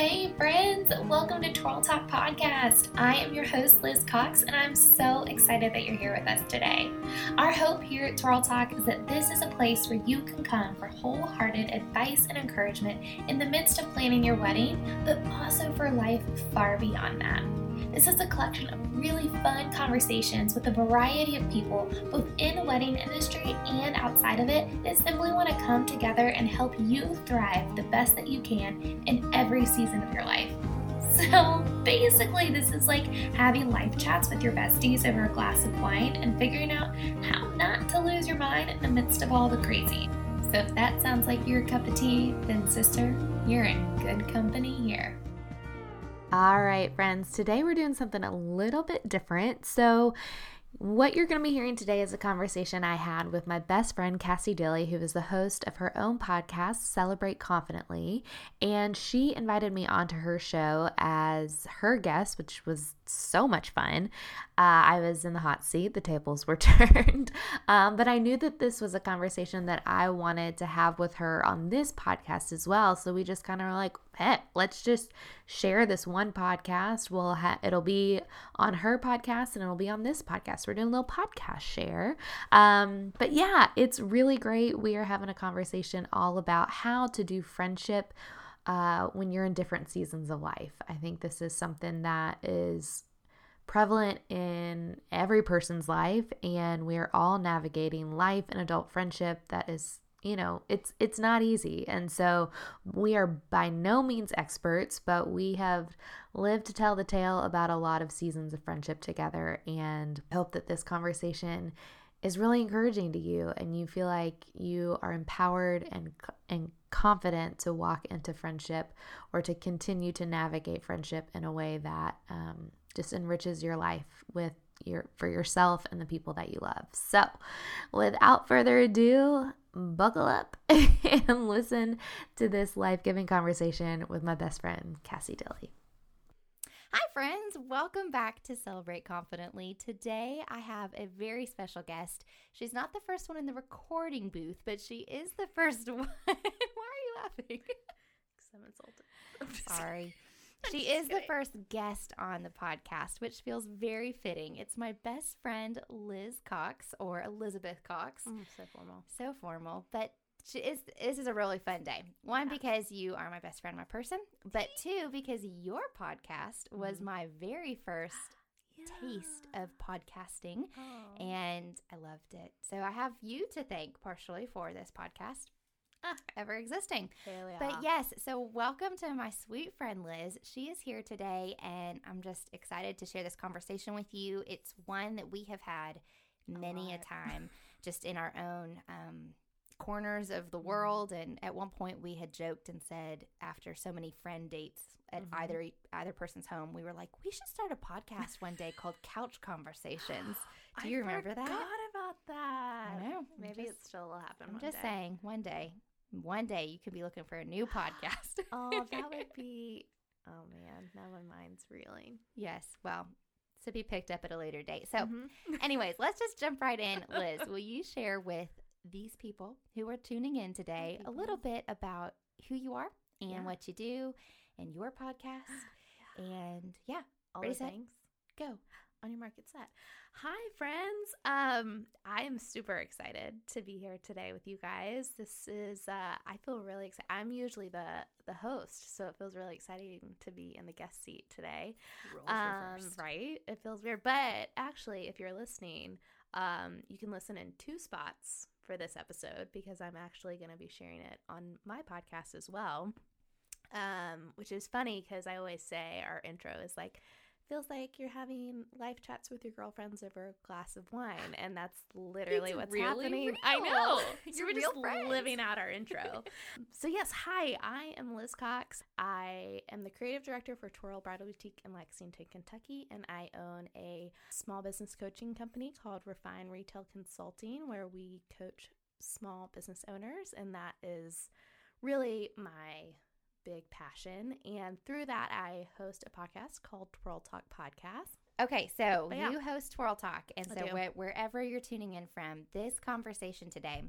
Hey, friends, welcome to Twirl Talk Podcast. I am your host, Liz Cox, and I'm so excited that you're here with us today. Our hope here at Twirl Talk is that this is a place where you can come for wholehearted advice and encouragement in the midst of planning your wedding, but also for life far beyond that. This is a collection of really fun conversations with a variety of people, both in the wedding industry and outside of it, that simply want to come together and help you thrive the best that you can in every season of your life. So basically, this is like having life chats with your besties over a glass of wine and figuring out how not to lose your mind in the midst of all the crazy. So if that sounds like your cup of tea, then sister, you're in good company here. All right, friends, today we're doing something a little bit different. So, what you're going to be hearing today is a conversation I had with my best friend, Cassie Dilly, who is the host of her own podcast, Celebrate Confidently. And she invited me onto her show as her guest, which was so much fun. Uh, I was in the hot seat, the tables were turned. Um, but I knew that this was a conversation that I wanted to have with her on this podcast as well. So we just kind of like, hey, let's just share this one podcast. We'll ha- it'll be on her podcast and it'll be on this podcast. We're doing a little podcast share. Um, but yeah, it's really great. We are having a conversation all about how to do friendship uh, when you're in different seasons of life. I think this is something that is prevalent in every person's life and we're all navigating life and adult friendship that is you know it's it's not easy and so we are by no means experts but we have lived to tell the tale about a lot of seasons of friendship together and hope that this conversation is really encouraging to you and you feel like you are empowered and and confident to walk into friendship or to continue to navigate friendship in a way that um, just enriches your life with your for yourself and the people that you love. So, without further ado, buckle up and listen to this life-giving conversation with my best friend, Cassie Dilly. Hi, friends. Welcome back to Celebrate Confidently. Today, I have a very special guest. She's not the first one in the recording booth, but she is the first one. Why are you laughing? Because I'm insulted. Sorry. She is kidding. the first guest on the podcast, which feels very fitting. It's my best friend, Liz Cox, or Elizabeth Cox. Mm, so formal. So formal. But this is a really fun day. One, yeah. because you are my best friend, my person, but two, because your podcast was mm. my very first yeah. taste of podcasting, oh. and I loved it. So I have you to thank partially for this podcast ah, ever existing. But yes, so welcome to my sweet friend Liz. She is here today, and I'm just excited to share this conversation with you. It's one that we have had many a, a time, just in our own um, corners of the mm-hmm. world. And at one point, we had joked and said, after so many friend dates at mm-hmm. either either person's home, we were like, we should start a podcast one day called Couch Conversations. Do you I remember that? I forgot about that. I know. Maybe just, it still will happen. I'm just day. saying, one day one day you could be looking for a new podcast. oh, that would be. Oh man, now my mind's reeling. Yes. Well, to be picked up at a later date. So, mm-hmm. anyways, let's just jump right in. Liz, will you share with these people who are tuning in today a little bit about who you are and yeah. what you do and your podcast? yeah. And yeah, all the things. Go on your market set. Hi, friends. Um, I am super excited to be here today with you guys. This is uh, I feel really excited. I'm usually the the host, so it feels really exciting to be in the guest seat today. Um, right? It feels weird, but actually, if you're listening, um, you can listen in two spots for this episode because I'm actually going to be sharing it on my podcast as well. Um, which is funny because I always say our intro is like feels like you're having life chats with your girlfriends over a glass of wine and that's literally it's what's really happening real. i know you were just friends. living out our intro so yes hi i am liz cox i am the creative director for twirl bridal boutique in lexington kentucky and i own a small business coaching company called refine retail consulting where we coach small business owners and that is really my big passion. And through that, I host a podcast called Twirl Talk Podcast. Okay, so yeah. you host Twirl Talk. And I so wh- wherever you're tuning in from, this conversation today,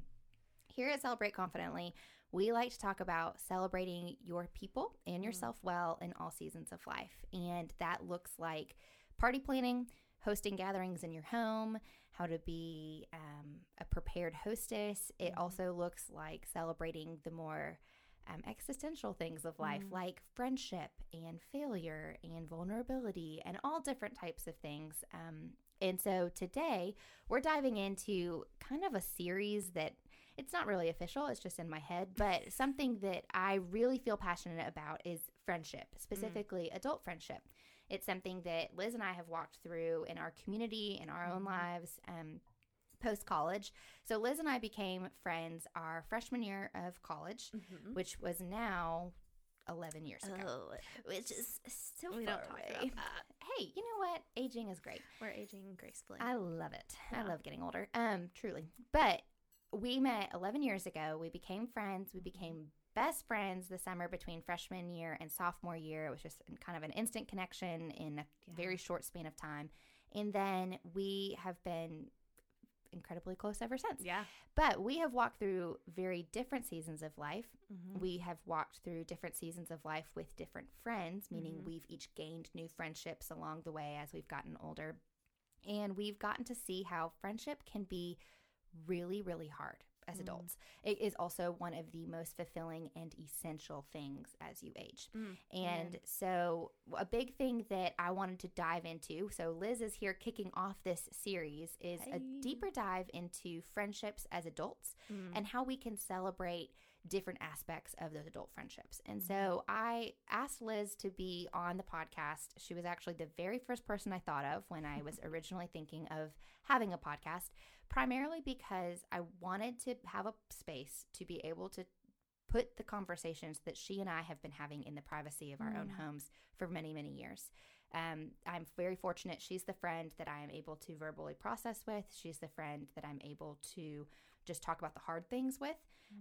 here at Celebrate Confidently, we like to talk about celebrating your people and yourself well in all seasons of life. And that looks like party planning, hosting gatherings in your home, how to be um, a prepared hostess. It also looks like celebrating the more um, existential things of life, like friendship and failure and vulnerability and all different types of things. Um, and so today we're diving into kind of a series that it's not really official, it's just in my head, but something that I really feel passionate about is friendship, specifically adult friendship. It's something that Liz and I have walked through in our community, in our own lives. Um, Post college. So, Liz and I became friends our freshman year of college, which was now 11 years ago, Oh, which is so we far don't talk away. Hey, you know what? Aging is great. We're aging gracefully. I love it. I love getting older. Um, truly. But we met 11 years ago. We became friends. We became best friends the summer between freshman year and sophomore year. It was just kind of an instant connection in a Yeah. very short span of time. And then we have been incredibly close ever since. yeah. But we have walked through very different seasons of life. Mhm. We have walked through different seasons of life with different friends, meaning Mhm. we've each gained new friendships along the way as we've gotten older. And we've gotten to see how friendship can be really, really hard as Mm. adults. It is also one of the most fulfilling and essential things as you age. Mm. And so, a big thing that I wanted to dive into, so Liz is here kicking off this series, is a deeper dive into friendships as adults Mm. and how we can celebrate different aspects of those adult friendships. And Mm-hmm. so I asked Liz to be on the podcast. She was actually the very first person I thought of when I was originally thinking of having a podcast, primarily because I wanted to have a space to be able to put the conversations that she and I have been having in the privacy of our own Mm. homes for many, many years. Um, I'm very fortunate. She's the friend that I am able to verbally process with. She's the friend that I'm able to just talk about the hard things with.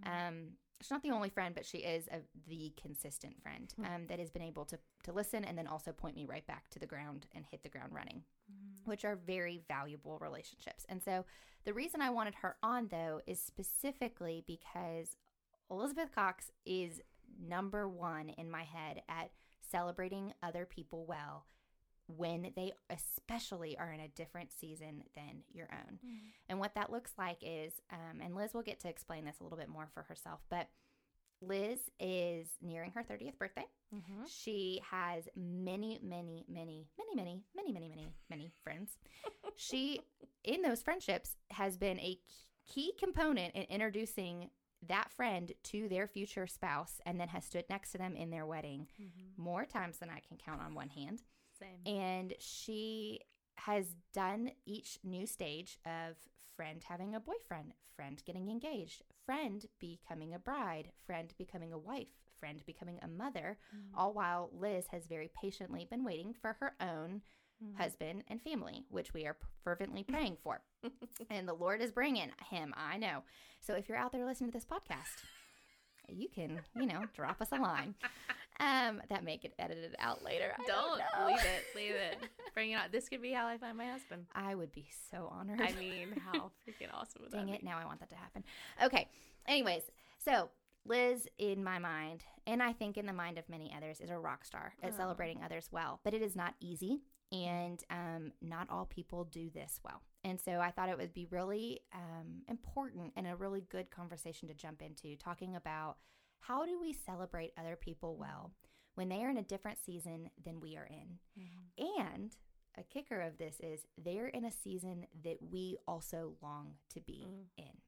Um, she's not the only friend, but she is a, the consistent friend um, that has been able to, to listen and then also point me right back to the ground and hit the ground running, which are very valuable relationships. And so the reason I wanted her on, though, is specifically because Elizabeth Cox is number one in my head at celebrating other people well when they especially are in a different season than your own. And what that looks like is, um, and Liz will get to explain this a little bit more for herself, but Liz is nearing her 30th birthday. Mhm. She has many, many, many, many, many, many, many, many, many friends. she, in those friendships, has been a key component in introducing that friend to their future spouse and then has stood next to them in their wedding Mhm. more times than I can count on one hand. Same. And she has done each new stage of friend having a boyfriend, friend getting engaged, friend becoming a bride, friend becoming a wife, friend becoming a mother, Mm. all while Liz has very patiently been waiting for her own Mhm. husband and family, which we are fervently praying for. and the Lord is bringing him, I know. So if you're out there listening to this podcast, you can, you know, drop us a line. Um, that may get edited out later. I don't, Don't leave it. Leave it. Bring it on. This could be how I find my husband. I would be so honored. I mean, how freaking awesome would Dang that it, be? now I want that to happen. Okay. Anyways, so Liz, in my mind, and I think in the mind of many others, is a rock star at Oh. celebrating others well. But it is not easy, and um, not all people do this well. And so I thought it would be really um, important and a really good conversation to jump into, talking about how do we celebrate other people well when they are in a different season than we are in. Mhm. And a kicker of this is they're in a season that we also long to be Mm. in.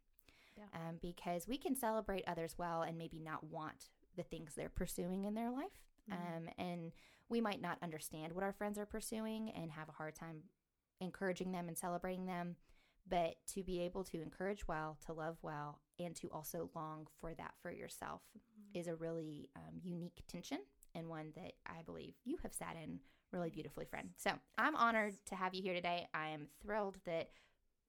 Yeah. Um, because we can celebrate others well and maybe not want the things they're pursuing in their life. Mhm. Um, and we might not understand what our friends are pursuing and have a hard time encouraging them and celebrating them. But to be able to encourage well, to love well, and to also long for that for yourself Mm-hmm. is a really um, unique tension and one that I believe you have sat in really beautifully, friend. So I'm honored to have you here today. I am thrilled that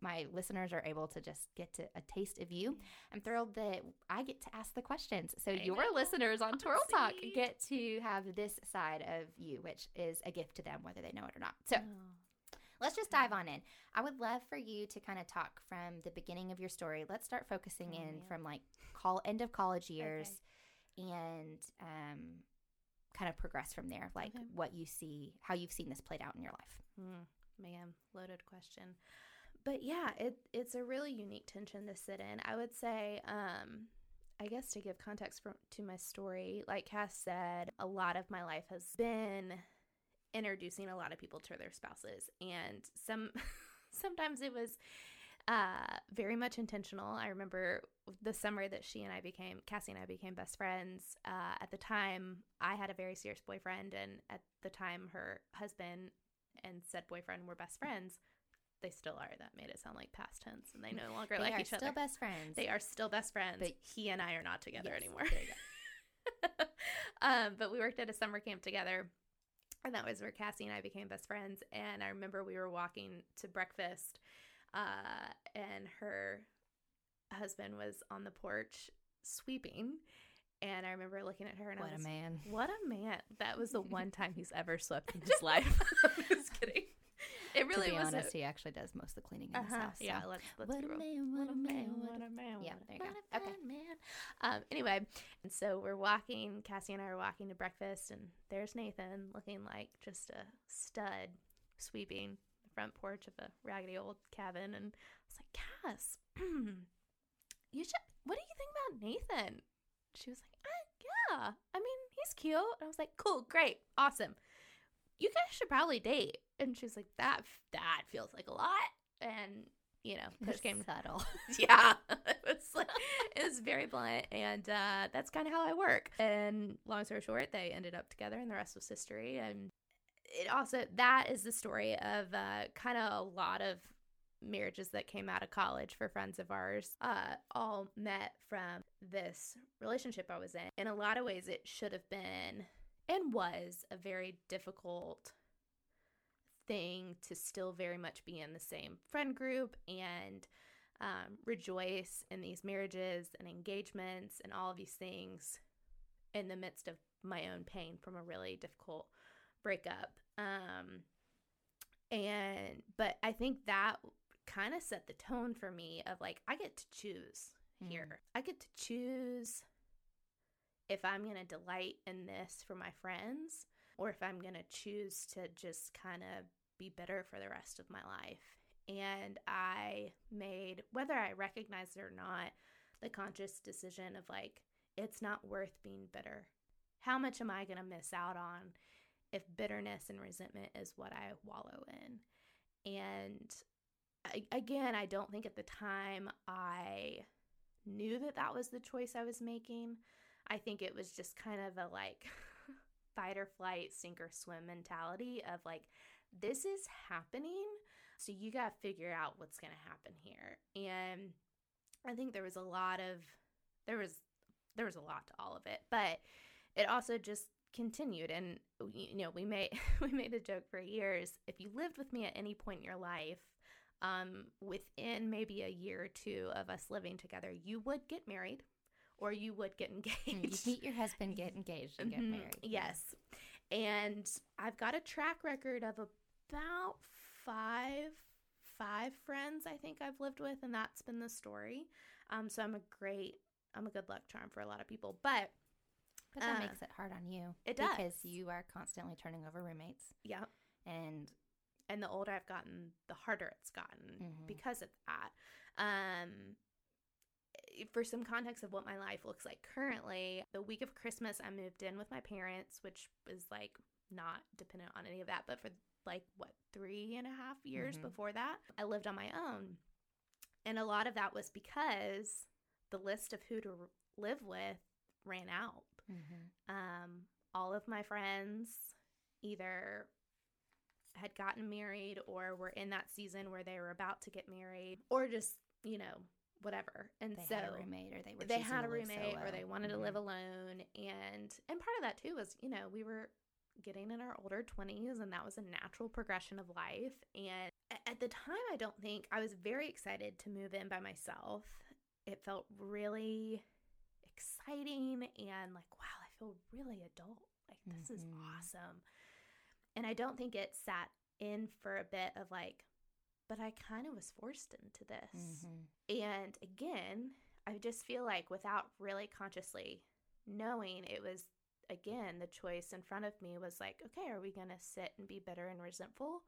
my listeners are able to just get to a taste of you. I'm thrilled that I get to ask the questions. So your listeners on Twirl Talk get to have this side of you, which is a gift to them, whether they know it or not. So Oh. Let's just dive on in. I would love for you to kind of talk from the beginning of your story. Let's start focusing Oh, in man. from like call end of college years and um kind of progress from there, like Okay. what you see, how you've seen this played out in your life. Mm, man, loaded question. But yeah, it it's a really unique tension to sit in. I would say, um, I guess to give context for, to my story, like Cass said, a lot of my life has been introducing a lot of people to their spouses, and some sometimes it was uh, very much intentional. I remember the summer that she and I became, Cassie and I became best friends. Uh, at the time, I had a very serious boyfriend, and at the time, her husband and said boyfriend were best friends. They still are. That made it sound like past tense, and they no longer They like are each still other. best friends. They are still best friends. But- he and I are not together Yes, anymore. um, but we worked at a summer camp together, and that was where Cassie and I became best friends. And I remember we were walking to breakfast, uh, and her husband was on the porch sweeping. And I remember looking at her and What I was a man. what a man. That was the one time he's ever swept in his life. I'm just kidding. It really to be was. honest, a, he actually does most of the cleaning in his uh-huh, house. Yeah, so. let's, let's What a man, what a man, what a- a man, Yeah, there you go. Okay. man. Um, anyway, and so we're walking, Cassie and I are walking to breakfast, and there's Nathan looking like just a stud sweeping the front porch of a raggedy old cabin. And I was like, Cass, you should, what do you think about Nathan? She was like, uh, yeah, I mean, he's cute. And I was like, cool, great, awesome. You guys should probably date. And she's like, that, that feels like a lot. And, you know, push came subtle. yeah it was like it was very blunt and uh that's kind of how i work and long story short they ended up together and the rest was history and it also that is the story of uh kind of a lot of marriages that came out of college for friends of ours uh all met from this relationship i was in in a lot of ways it should have been and was a very difficult thing to still very much be in the same friend group and um, rejoice in these marriages and engagements and all of these things in the midst of my own pain from a really difficult breakup. Um, and, but I think that kind of set the tone for me of like, I get to choose here. I get to choose if I'm going to delight in this for my friends or if I'm going to choose to just kind of be bitter for the rest of my life. And I made, whether I recognized it or not, the conscious decision of like, it's not worth being bitter. How much am I going to miss out on if bitterness and resentment is what I wallow in? And again, I don't think at the time I knew that that was the choice I was making. I think it was just kind of a like fight or flight, sink or swim mentality of like, this is happening. So you got to figure out what's going to happen here. And I think there was a lot of, there was, there was a lot to all of it, but it also just continued. And, you know, we made, we made a joke for years. If you lived with me at any point in your life, um, within maybe a year or two of us living together, you would get married or you would get you engaged. meet your husband, get engaged, and get Mhm, married. Yes. And I've got a track record of about five five friends I think I've lived with and that's been the story. Um so I'm a great I'm a good luck charm for a lot of people. But But that Uh, makes it hard on you. it does Because you are constantly turning over roommates. yeah, And and the older I've gotten, the harder it's gotten Mhm. because of that. Um, for some context of what my life looks like currently, the week of Christmas, I moved in with my parents, which is like not dependent on any of that, but for like what three and a half years Mhm. before that, I lived on my own. And a lot of that was because the list of who to r- live with ran out. Um, all of my friends either had gotten married or were in that season where they were about to get married or just, you know, whatever. And they so had a roommate or they were they had a roommate solo. or they wanted to Mhm. live alone and and part of that too was, you know, we were getting in our older 20s and that was a natural progression of life and at the time I don't think I was very excited to move in by myself. It felt really exciting and like wow, I feel really adult. Like this is Mhm. awesome. And I don't think it sat in for a bit of like, but I kind of was forced into this. Mhm. And again, I just feel like without really consciously knowing it was again the choice in front of me was like, okay, are we going to sit and be bitter and resentful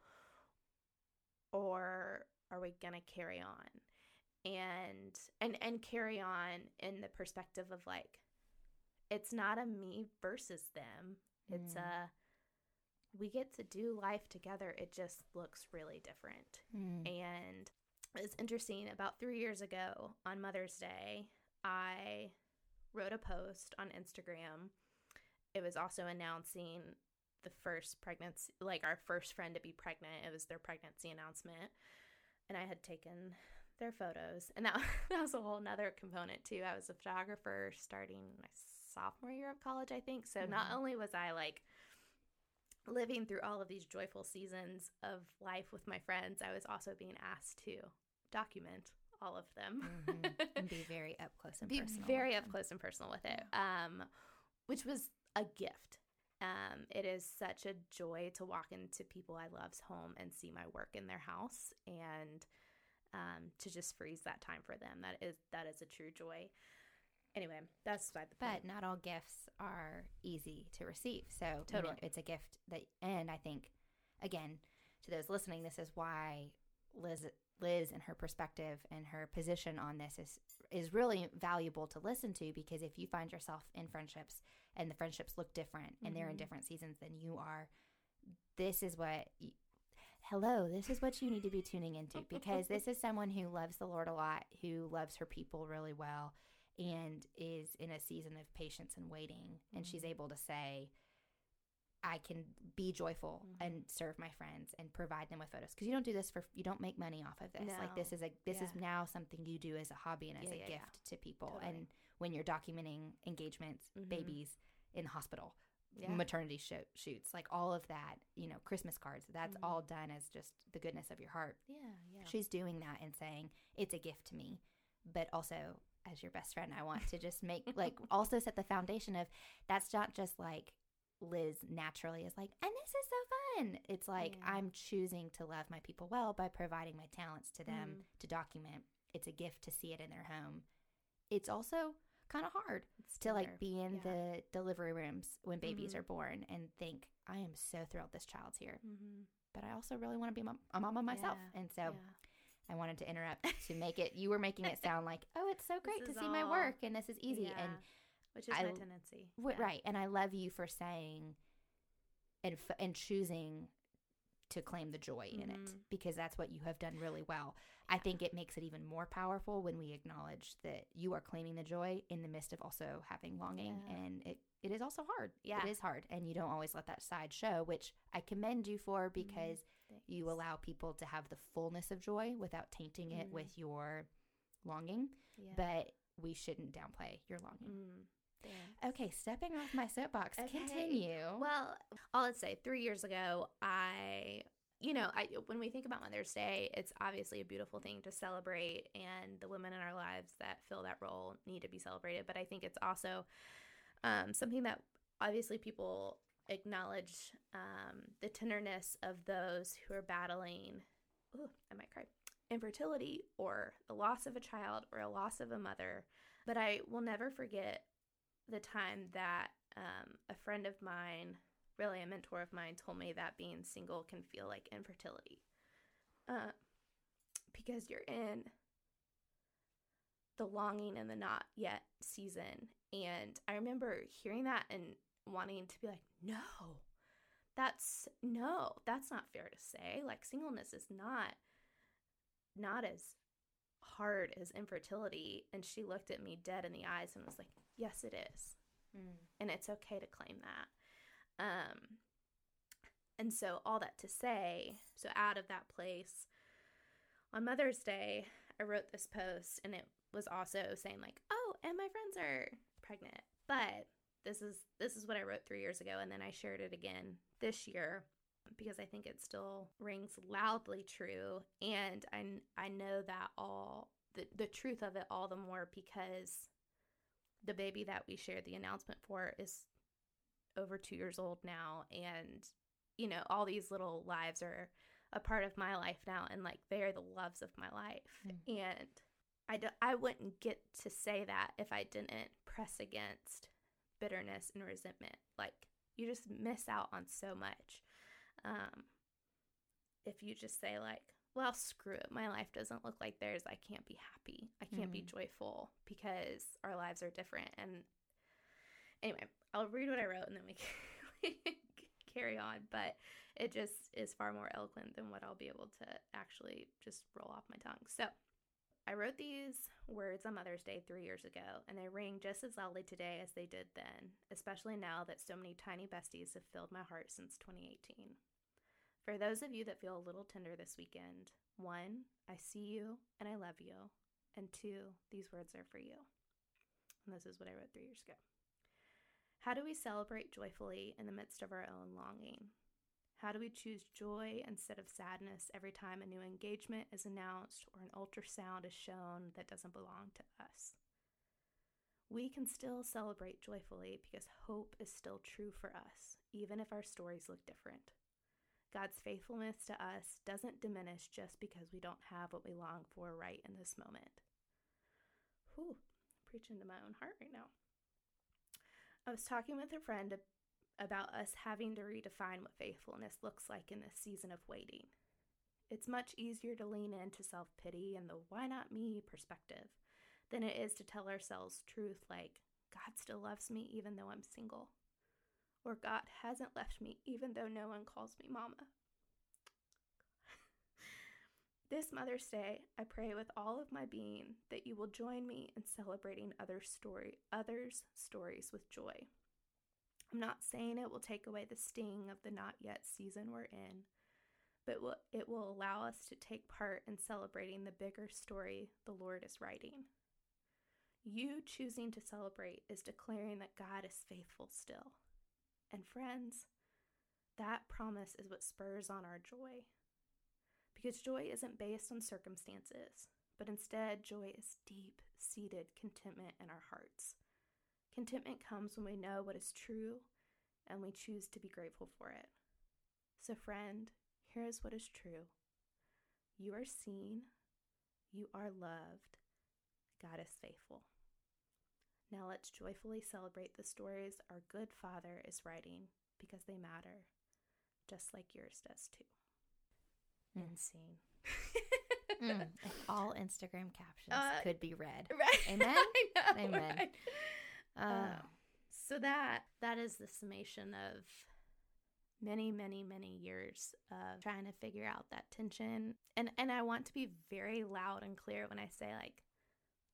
or are we going to carry on? And and and carry on in the perspective of like it's not a me versus them. It's Mm. a we get to do life together. It just looks really different. Mm. And it's interesting. About three years ago on Mother's Day, I wrote a post on Instagram. It was also announcing the first pregnancy, like our first friend to be pregnant. It was their pregnancy announcement. And I had taken their photos. And that, that was a whole nother component, too. I was a photographer starting my sophomore year of college, I think. So not Mhm. only was I like, living through all of these joyful seasons of life with my friends, I was also being asked to document all of them. Mhm. and be very up close and Be personal. very with up close and personal with it, um, which was a gift. Um, it is such a joy to walk into people I love's home and see my work in their house and um, to just freeze that time for them. That is that is a true joy. Anyway, that's beside the point. But not all gifts are easy to receive. So you know, it's a gift that, and I think, again, to those listening, this is why Liz, Liz, and her perspective and her position on this is is really valuable to listen to because if you find yourself in friendships and the friendships look different and they're in Mhm. different seasons than you are, this is what. You, Hello, this is what you need to be tuning into because this is someone who loves the Lord a lot, who loves her people really well, and is in a season of patience and waiting. And she's Mhm. able to say, I can be joyful Mhm. and serve my friends and provide them with photos because you don't do this for you don't make money off of this. Like this is a this is now something you do as a hobby and as Yeah, a yeah, yeah. gift to people. Totally. And when you're documenting engagements, Mhm. babies in the hospital, Yeah. maternity sho- shoots, like all of that, you know, Christmas cards, that's Mhm. all done as just the goodness of your heart. yeah, yeah. She's doing that and saying it's a gift to me, but also as your best friend, I want to just make like also set the foundation of that's not just like Liz naturally is like, and this is so fun. It's like Yeah. I'm choosing to love my people well by providing my talents to them Mhm. to document. It's a gift to see it in their home. It's also kind of hard It's to like be in Yeah. the delivery rooms when babies Mhm. are born and think I am so thrilled this child's here, Mhm. but I also really want to be a mama myself. Yeah, And so. I wanted to interrupt to make it. You were making it sound like, oh, it's so great to see my work and this is easy. Yeah. And which is I- my tendency. w- Yeah. right, and I love you for saying and f- and choosing to claim the joy in it Mhm. because that's what you have done really well. I think it makes it even more powerful when we acknowledge that you are claiming the joy in the midst of also having longing, Yeah. and it. It is also hard. Yeah. It is hard. And you don't always let that side show, which I commend you for because you allow people to have the fullness of joy without tainting it Mhm. with your longing Yeah. but we shouldn't downplay your longing Mm, okay stepping off my soapbox Okay. continue Well, all I'd say, three years ago, I, you know, I when we think about Mother's Day, it's obviously a beautiful thing to celebrate, and the women in our lives that fill that role need to be celebrated. But I think it's also um, something that obviously people acknowledge um, the tenderness of those who are battling. Ooh, I might cry. Infertility or the loss of a child or a loss of a mother. But I will never forget the time that um, a friend of mine, really a mentor of mine, told me that being single can feel like infertility. Uh, because you're in the longing and the not yet season. And I remember hearing that and wanting to be like, no, that's no, that's not fair to say. Like singleness is not not as hard as infertility. And she looked at me dead in the eyes and was like, yes, it is. And it's okay to claim that. Um, and so, all that to say, so out of that place, on Mother's Day, I wrote this post, and it was also saying like, "Oh, and my friends are pregnant," but this is this is what I wrote three years ago, and then I shared it again this year because I think it still rings loudly true, and I I know that all the the truth of it all the more because the baby that we shared the announcement for is over two years old now and you know, all these little lives are a part of my life now and like they're the loves of my life. Mm. And I, do, I wouldn't get to say that if I didn't press against bitterness and resentment. Like you just miss out on so much. Um, if you just say like, well, screw it. My life doesn't look like theirs. I can't be happy. I can't be Mhm. joyful because our lives are different. And anyway, I'll read what I wrote and then we we can carry on. But it just is far more eloquent than what I'll be able to actually just roll off my tongue. So I wrote these words on Mother's Day three years ago, and they ring just as loudly today as they did then, especially now that so many tiny besties have filled my heart since 2018. For those of you that feel a little tender this weekend, one, I see you and I love you. And two, these words are for you. And this is what I wrote three years ago. How do we celebrate joyfully in the midst of our own longing? How do we choose joy instead of sadness every time a new engagement is announced or an ultrasound is shown that doesn't belong to us? We can still celebrate joyfully because hope is still true for us, even if our stories look different. God's faithfulness to us doesn't diminish just because we don't have what we long for right in this moment. Whew, preaching to my own heart right now. I was talking with a friend about us having to redefine what faithfulness looks like in this season of waiting. It's much easier to lean into self pity and the why not me perspective than it is to tell ourselves truth like, God still loves me even though I'm single, or God hasn't left me even though no one calls me mama. This Mother's Day, I pray with all of my being that you will join me in celebrating other story, others' stories with joy. I'm not saying it will take away the sting of the not yet season we're in, but it will allow us to take part in celebrating the bigger story the Lord is writing. You choosing to celebrate is declaring that God is faithful still. And friends, that promise is what spurs on our joy. Because joy isn't based on circumstances, but instead, joy is deep seated contentment in our hearts. Contentment comes when we know what is true and we choose to be grateful for it. So, friend, here is what is true you are seen, you are loved, God is faithful. Now let's joyfully celebrate the stories our good Father is writing because they matter, just like yours does too. Mm. And scene. Mm, if all Instagram captions Uh, could be read. Right. Amen? Know, Amen. right? Uh, Uh, so that that is the summation of many many many years of trying to figure out that tension and and I want to be very loud and clear when I say like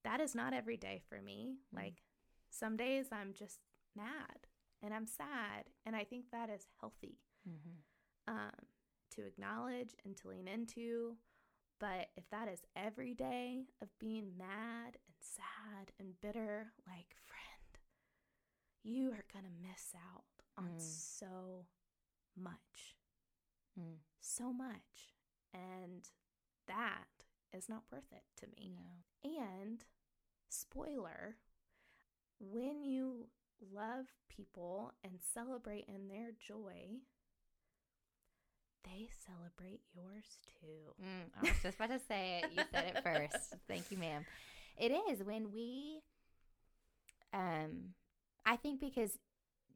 that is not every day for me Mm. like some days I'm just mad and I'm sad and I think that is healthy mhm. um, to acknowledge and to lean into. But if that is every day of being mad and sad and bitter, like, friend, you are going to miss out on Mm. so much. Mm. So much. And that is not worth it to me. No. And spoiler, when you love people and celebrate in their joy, they celebrate yours too. Mm, I was just about to say it. You said it first. Thank you, ma'am. It is when we, um, I think because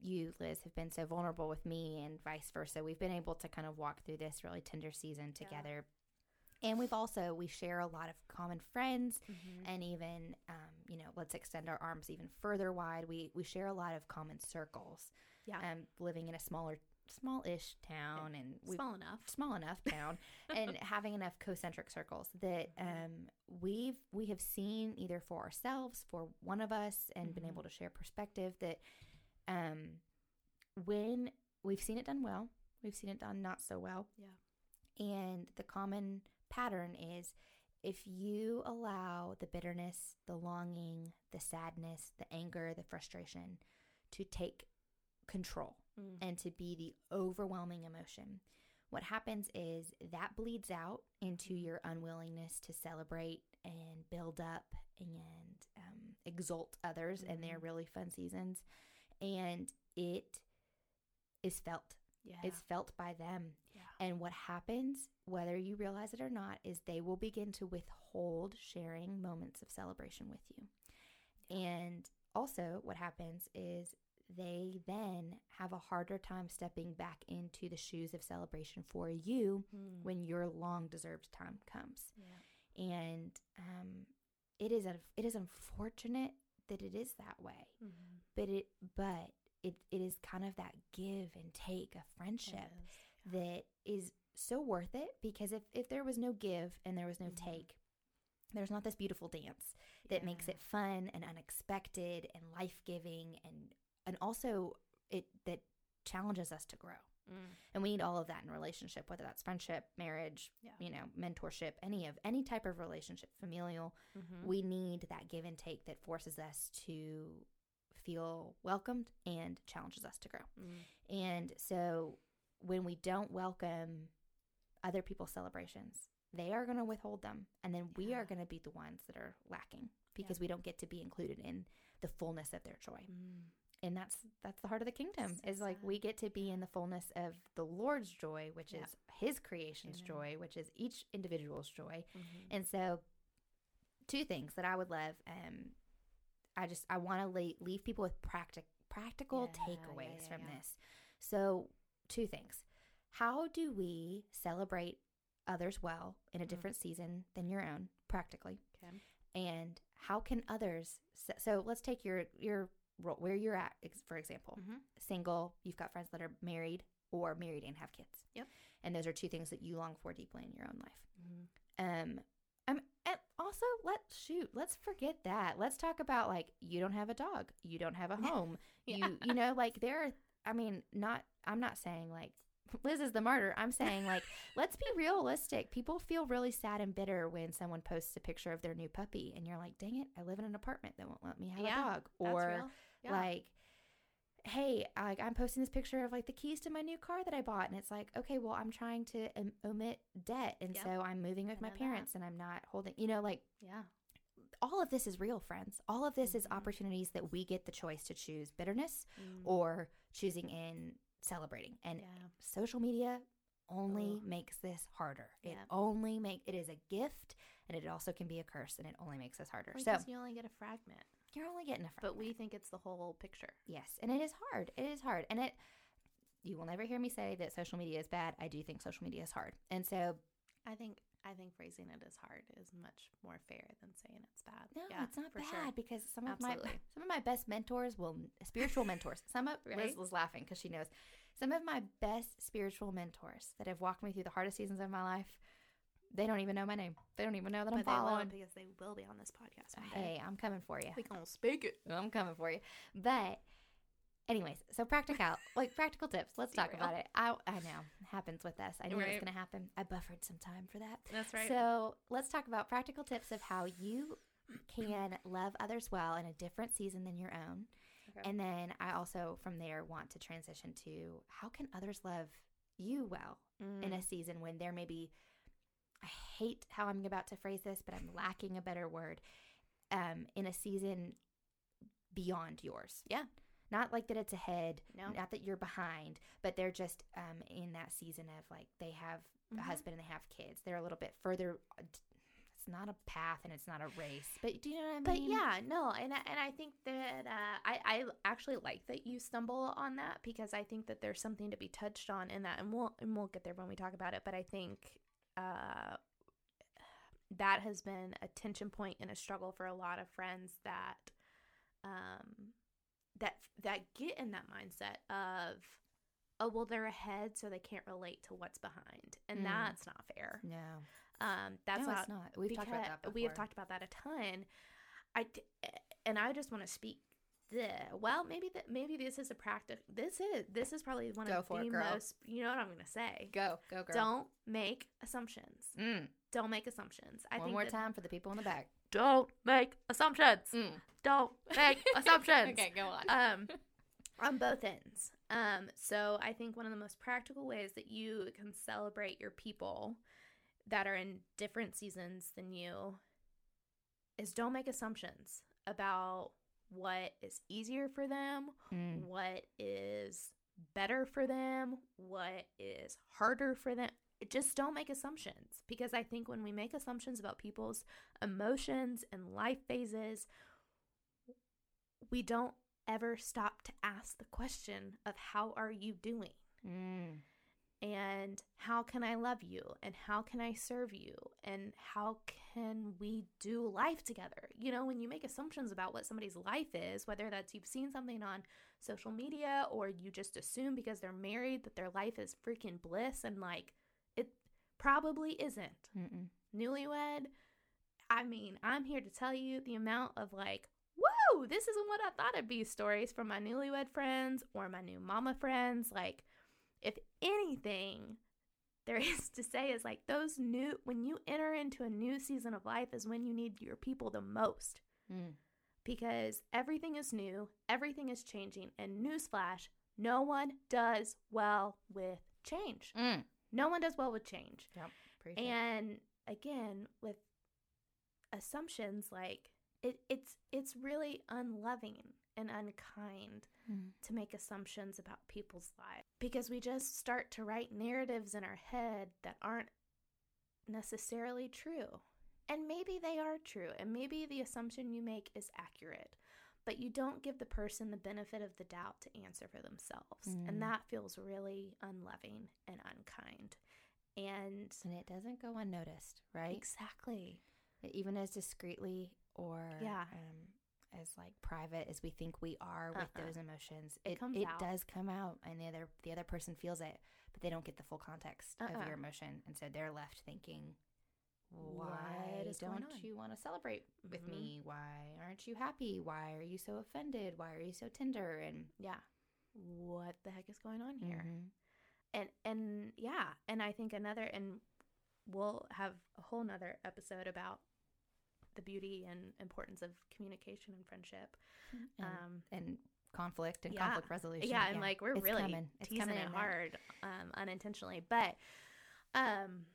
you, Liz, have been so vulnerable with me and vice versa, we've been able to kind of walk through this really tender season together. And we've also we share a lot of common friends, Mm-hmm. and even um, you know, let's extend our arms even further wide. We we share a lot of common circles. Yeah. Um, living in a smaller, small-ish town, and Small enough. small enough town and having enough concentric circles that um, we've we have seen either for ourselves for one of us and been Mhm. able to share perspective that um, when we've seen it done well we've seen it done not so well Yeah. and the common pattern is if you allow the bitterness the longing the sadness the anger the frustration to take control Mm. and to be the overwhelming emotion. What happens is that bleeds out into your unwillingness to celebrate and build up and um, exalt others in their Mhm. really fun seasons. And it is felt. Yeah. It's felt by them. And what happens, whether you realize it or not, is they will begin to withhold sharing moments of celebration with you. And also, what happens is they then have a harder time stepping back into the shoes of celebration for you Mm. when your long deserved time comes. Yeah. And um, it is a, it is unfortunate that it is that way, Mhm. but it but it, it is kind of that give and take of friendship. That is so worth it because if, if there was no give and there was no Mhm. take, there's not this beautiful dance that makes it fun and unexpected and life giving and and also it that challenges us to grow. Mm. And we need all of that in relationship, whether that's friendship, marriage, Yeah. you know, mentorship, any of any type of relationship, familial. Mhm. We need that give and take that forces us to feel welcomed and challenges us to grow. Mm. And so when we don't welcome other people's celebrations, they are going to withhold them. And then we Yeah. are going to be the ones that are lacking because we don't get to be included in the fullness of their joy. Mm. And that's that's the heart of the kingdom. So is like sad. we get to be in the fullness of the Lord's joy, which Yeah. is his creation's Amen. joy, which is each individual's joy. Mhm. And so, two things that I would love. Um, I just I want to leave people with practic practical Yeah, yeah, takeaways yeah, from yeah. this. So, two things: how do we celebrate others well in a Mhm. different season than your own, practically? Okay. And how can others? So, so let's take your your where you're at, for example, Mhm. single. You've got friends that are married or married and have kids. Yep. And those are two things that you long for deeply in your own life. Mhm. Um, um, and also let's shoot. Let's forget that. Let's talk about like you don't have a dog, you don't have a home. Yeah. You you know like there. Are, I mean, not. I'm not saying like Liz is the martyr. I'm saying like let's be realistic. People feel really sad and bitter when someone posts a picture of their new puppy, and you're like, dang it, I live in an apartment that won't let me have Yeah, a dog, or. Yeah. like hey like i'm posting this picture of like the keys to my new car that i bought and it's like okay well i'm trying to um, omit debt and Yep. so i'm moving with my know that. parents and i'm not holding you know like yeah. all of this is real friends all of this is Mhm. opportunities that we get the choice to choose bitterness Mm. or choosing in celebrating and yeah. social media only makes this harder it only make it is a gift and it also can be a curse and it only makes us harder so you only get a fragment, you're only getting a fragment. but we think it's the whole picture. Yes, and it is hard. It is hard. And it you will never hear me say that social media is bad. I do think social media is hard. And so I think I think phrasing it as hard is much more fair than saying it's bad. no, Yeah, it's not bad sure. because some of my some of my best mentors will spiritual mentors. Some of Liz Right? was laughing because she knows some of my best spiritual mentors that have walked me through the hardest seasons of my life. They don't even know my name. They don't even know that I'm they following. because they will be on this podcast. Hey, I'm coming for you. we gonna speak it. I'm coming for you. But anyways, so practical like practical tips. Let's talk about it. I I know. It happens with us. I knew it was gonna happen. I buffered some time for that. That's right. So let's talk about practical tips of how you can love others well in a different season than your own. Okay. And then I also from there want to transition to how can others love you well in Mm. a season when there may be I hate how I'm about to phrase this, but I'm lacking a better word. Um, in a season beyond yours. Yeah. Not like that it's ahead, No. not that you're behind, but they're just um in that season of like they have a Mhm. husband and they have kids. They're a little bit further it's not a path and it's not a race. But do you know what I mean? But yeah, no, and I- and I think that uh, I I actually like that you stumble on that because I think that there's something to be touched on in that, and we'll and we'll get there when we talk about it. But I think uh, that has been a tension point and a struggle for a lot of friends that um that that get in that mindset of oh well they're ahead so they can't relate to what's behind and Mm. that's not fair No. um that's no, not not. We've talked about that before. we have talked about that a ton. I and I just want to speak the well maybe that maybe this is a practice. This is this is probably one Go of the it, most. You know what I'm gonna say? Go, go girl. Don't make assumptions. Mm. Don't make assumptions. I One think more that- time for the people in the back. Don't make assumptions. Mm. Don't make assumptions. okay, go on. um on both ends um so i think one of the most practical ways that you can celebrate your people that are in different seasons than you is don't make assumptions about what is easier for them Mm. what is better for them, what is harder for them. Just don't make assumptions because I think when we make assumptions about people's emotions and life phases, we don't ever stop to ask the question of how are you doing? Mm. and how can I love you and how can I serve you and how can we do life together? You know, when you make assumptions about what somebody's life is, whether that's you've seen something on social media or you just assume because they're married that their life is freaking bliss and like probably isn't. Mm-mm. Newlywed, I mean, I'm here to tell you the amount of like, whoa, this isn't what I thought it'd be stories from my newlywed friends or my new mama friends. Like, if anything there is to say is like those new when you enter into a new season of life is when you need your people the most Mm. because everything is new everything is changing and newsflash no one does well with change Mm. No one does well with change Yep. And again with assumptions like it, it's it's really unloving and unkind Mm. to make assumptions about people's lives because we just start to write narratives in our head that aren't necessarily true. And maybe they are true, and maybe the assumption you make is accurate, but you don't give the person the benefit of the doubt to answer for themselves. Mm. And that feels really unloving and unkind. And and it doesn't go unnoticed, right? exactly. Even as discreetly or Yeah. um, as like private as we think we are with Uh-uh. those emotions, It it comes it out. does come out, and the other the other person feels it, but they don't get the full context Uh-uh. of your emotion, and so they're left thinking, "Why don't on?" you want to celebrate with Mhm. me? Why aren't you happy? Why are you so offended? Why are you so tender?" And Yeah. What the heck is going on here? Mhm. and and yeah and i think another and we'll have a whole nother episode about the beauty and importance of communication and friendship and, um and conflict and yeah. conflict resolution. yeah and like we're it's really coming. It's teasing coming it hard um unintentionally but um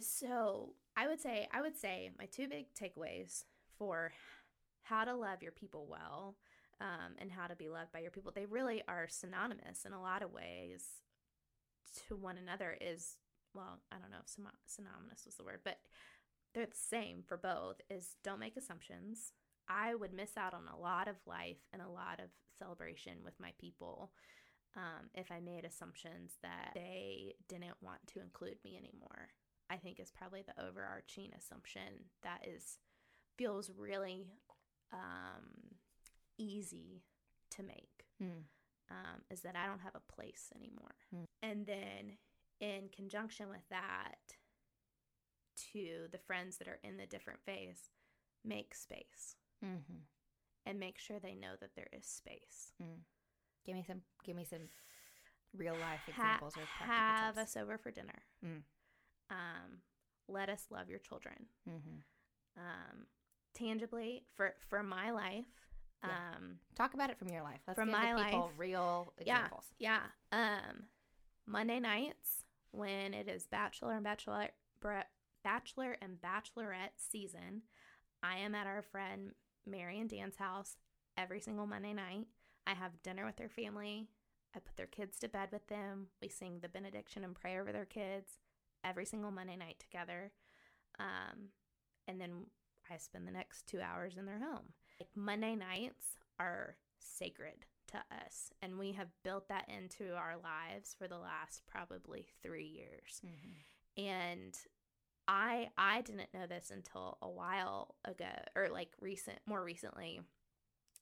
so i would say i would say my two big takeaways for how to love your people well um, and how to be loved by your people they really are synonymous in a lot of ways to one another is well i don't know if syno- synonymous was the word but they're the same for both is don't make assumptions. I would miss out on a lot of life and a lot of celebration with my people um, if i made assumptions that they didn't want to include me anymore i think is probably the overarching assumption that is feels really um, easy to make Mm. um, is that I don't have a place anymore. Hmm. And then, in conjunction with that, to the friends that are in the different phase, make space Mhm. and make sure they know that there is space. Give me some. Give me some real life Ha- examples or practical have tips. us over for dinner. Mm. Um, let us love your children. Mhm. Um, tangibly for for my life. Yeah. Um, Talk about it from your life. Let's From my life. real examples. Yeah. yeah. Um, Monday nights when it is bachelor and bachelorette bachelor and bachelorette season, I am at our friend Mary and Dan's house every single Monday night. I have dinner with their family. I put their kids to bed with them. We sing the benediction and pray over their kids every single Monday night together. Um, and then I spend the next two hours in their home. Like Monday nights are sacred to us, and we have built that into our lives for the last probably three years. And I I didn't know this until a while ago, or like recent, more recently,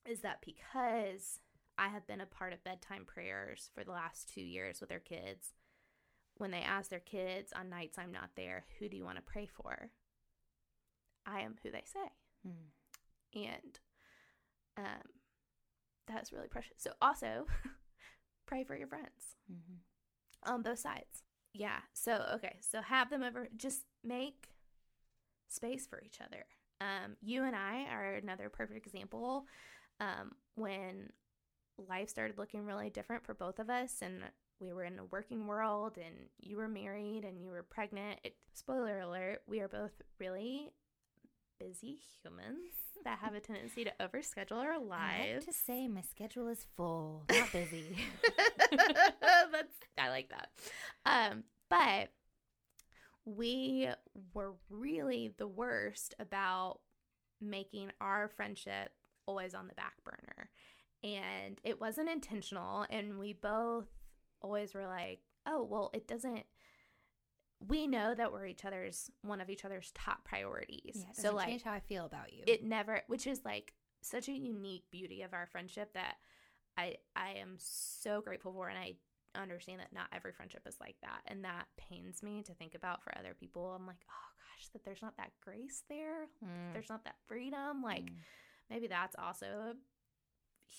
is that because I have been a part of bedtime prayers for the last two years with their kids. When they ask their kids on nights I'm not there, who do you want to pray for? I am who they say Mm. and um, that's really precious. So also pray for your friends Mhm. on both sides. Yeah. So okay. So have them over. Just make space for each other. Um, you and I are another perfect example. Um, when life started looking really different for both of us, and we were in a working world, and you were married and you were pregnant. It, spoiler alert: we are both really busy humans that have a tendency to overschedule our I like lives. to say my schedule is full, not busy. That's I like that. Um, but we were really the worst about making our friendship always on the back burner. And it wasn't intentional and we both always were like, "Oh, well, it doesn't we know that we're each other's one of each other's top priorities." yeah, so like change how I feel about you. it never which is like such a unique beauty of our friendship that i i am so grateful for and i understand that not every friendship is like that and that pains me to think about for other people i'm like oh gosh that there's not that grace there Mm, there's not that freedom like mm. maybe that's also a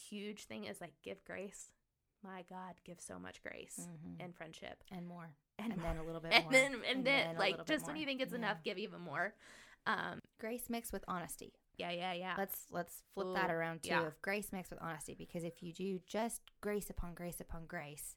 huge thing is like give grace my god give so much grace Mhm. in friendship and more, and, and more. then a little bit and more, then and, then a like just when you think it's enough give even more um grace mixed with honesty. yeah yeah yeah Let's let's flip that around too. yeah. Of grace mixed with honesty, because if you do just grace upon grace upon grace,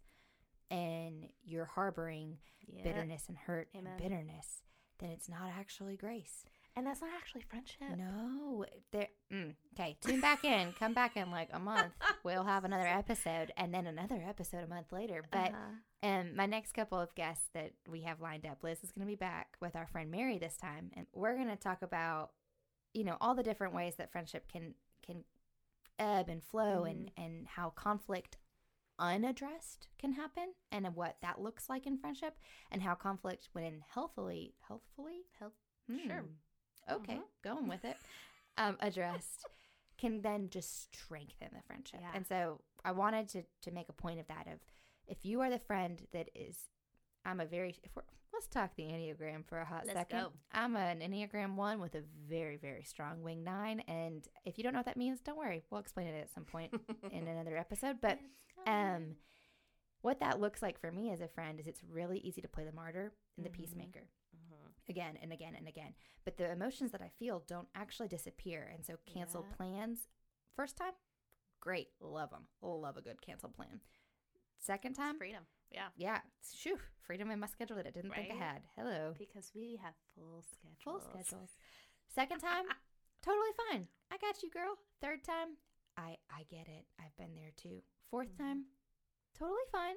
and you're harboring yeah. bitterness and hurt Amen. and bitterness, then it's not actually grace. And that's not actually friendship. No, there. Mm, okay, tune back in. Come back in like a month. We'll have another episode, and then another episode a month later. But Uh-huh. um, my next couple of guests that we have lined up, Liz is going to be back with our friend Mary this time, and we're going to talk about, you know, all the different ways that friendship can can ebb and flow, and and how conflict unaddressed can happen, and what that looks like in friendship, and how conflict, when healthily, healthfully, health, Sure. Okay, going with it, um, addressed, can then just strengthen the friendship. Yeah. And so I wanted to to make a point of that. Of if you are the friend that is, I'm a very. If we're, let's talk the enneagram for a hot Let's second. go. I'm an enneagram one with a very very strong wing nine, and if you don't know what that means, don't worry. We'll explain it at some point in another episode. But um, what that looks like for me as a friend is it's really easy to play the martyr and the Mhm. peacemaker. Again and again and again. But the emotions that I feel don't actually disappear. And so canceled Yeah. plans, first time, great, love them. Love a good canceled plan. Second It's time, freedom. Yeah. yeah, shoo, freedom in my schedule that I didn't think I had. Hello. Because we have full schedules. Full schedules. Second time, totally fine. I got you, girl. Third time, I I get it. I've been there too. 4th Mhm. time, totally fine.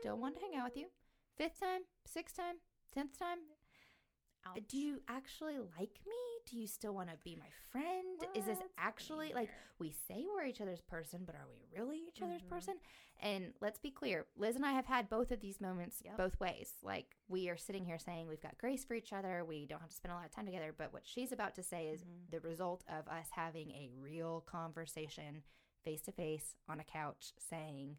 Still want to hang out with you. Fifth time, sixth time, tenth time, Uh, Do you actually like me? Do you still want to be my friend? Is this actually like we say we're each other's person, but are we really each other's Mhm. person? And let's be clear, Liz and I have had both of these moments Yep. both ways. Like we are sitting here saying we've got grace for each other, we don't have to spend a lot of time together, but what she's about to say is Mhm. the result of us having a real conversation face to face on a couch saying,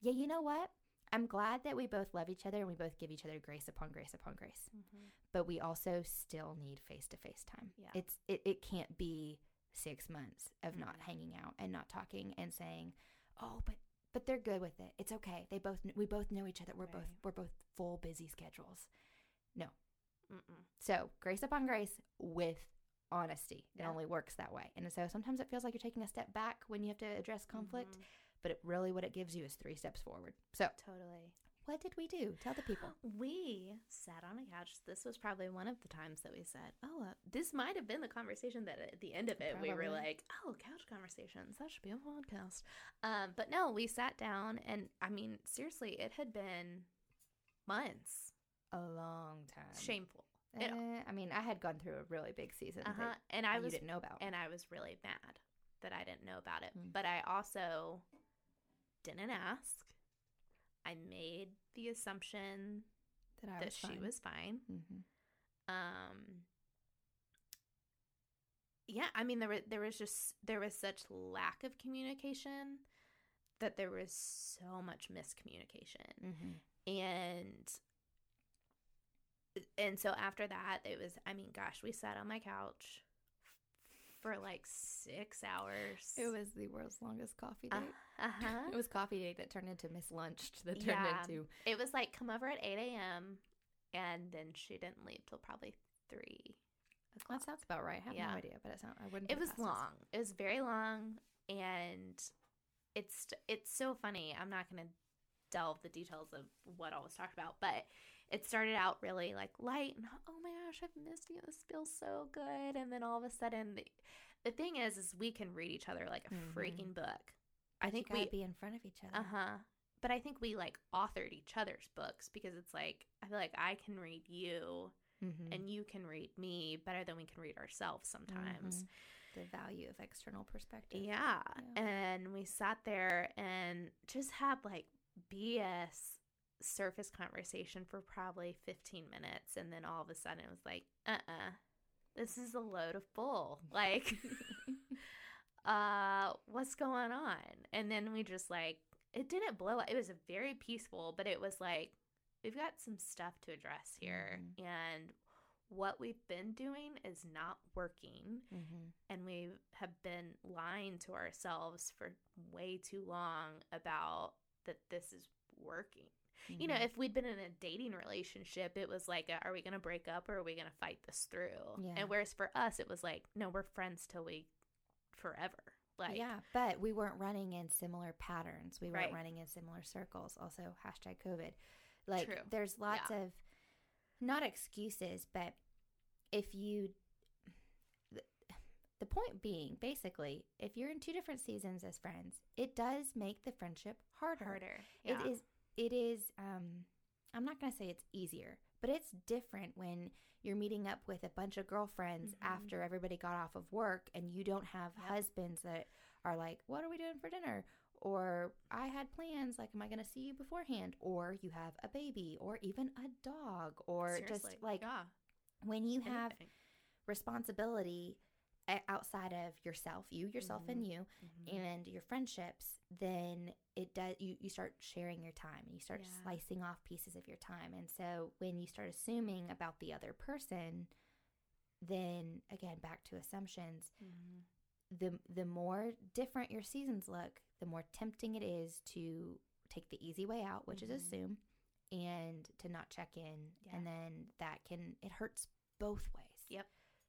"Yeah, you know what? I'm glad that we both love each other and we both give each other grace upon grace upon grace." Mhm. but we also still need face to face time. Yeah. It's it, it can't be six months of not Mm-mm. hanging out and not talking and saying, Oh, but but they're good with it. It's okay. They both we both know each other. We're both we're both full busy schedules. No. Mm-mm. So grace upon grace with honesty. It Yeah. only works that way. And so sometimes it feels like you're taking a step back when you have to address conflict, Mhm. But it really what it gives you is three steps forward. So Totally. what did we do? Tell the people. We sat on a couch. This was probably one of the times that we said, "Oh, uh, this might have been the conversation that at the end of it we were Probably. like, oh, couch conversations. That should be a podcast." Um, but no, we sat down, and I mean, seriously, it had been months. A long time. Shameful. Eh, I mean, I had gone through a really big season Uh huh. that And I you was didn't know about. and I was really mad that I didn't know about it. Mm. But I also didn't ask. I made the assumption that I that was she fine. was fine. Mhm. Um Yeah, I mean there was there was just there was such lack of communication that there was so much miscommunication. Mhm. And and so after that it was I mean gosh, we sat on my couch for like 6 hours. It was the world's longest coffee uh, date. uh-huh. It was coffee date that turned into Miss Lunched that turned Yeah. into It was like come over at 8 a.m. and then she didn't leave till probably 3 o'clock. that sounds about right. I have Yeah. no idea, but it sound I wouldn't. It was long. It was very long, and it's it's so funny. I'm not going to delve the details of what all was talked about, but it started out really like light and oh my gosh, I've missed you. This feels so good. And then all of a sudden, the, the thing is, is we can read each other like a Mhm. freaking book. I think we be in front of each other. uh huh. But I think we like authored each other's books because it's like I feel like I can read you Mhm. and you can read me better than we can read ourselves sometimes. Mhm. the value of external perspective. Yeah. Yeah. And we sat there and just had like BS surface conversation for probably 15 minutes. And then all of a sudden it was like, uh uh this is a load of bull. Like, uh, what's going on? And then we just like, it didn't blow up. It was very peaceful, but it was like, we've got some stuff to address here. Mhm. And what we've been doing is not working Mhm. and we have been lying to ourselves for way too long about that this is working. You know, Mhm. if we'd been in a dating relationship, it was like, a, are we going to break up or are we going to fight this through? Yeah. And whereas for us, it was like, no, we're friends till we forever. Like, yeah, but we weren't running in similar patterns. We weren't Right. running in similar circles. Also, hashtag COVID. Like, True. there's lots Yeah. of not excuses, but if you, the, the point being, basically, if you're in two different seasons as friends, it does make the friendship harder. harder. It Yeah. is. It is. Um, I'm not gonna say it's easier, but it's different when you're meeting up with a bunch of girlfriends Mhm. after everybody got off of work, and you don't have Yep. husbands that are like, "What are we doing for dinner?" Or I had plans. Like, am I gonna see you beforehand? Or you have a baby, or even a dog, or Seriously. just like yeah, when you have responsibility outside of yourself, you, yourself, and Mhm. you, Mhm. and your friendships, then it does you, you start sharing your time and you start Yeah. slicing off pieces of your time. And so when you start assuming about the other person, then again back to assumptions, Mhm. the the more different your seasons look, the more tempting it is to take the easy way out, which is assume, and to not check in. Yeah. And then that can it hurts both ways.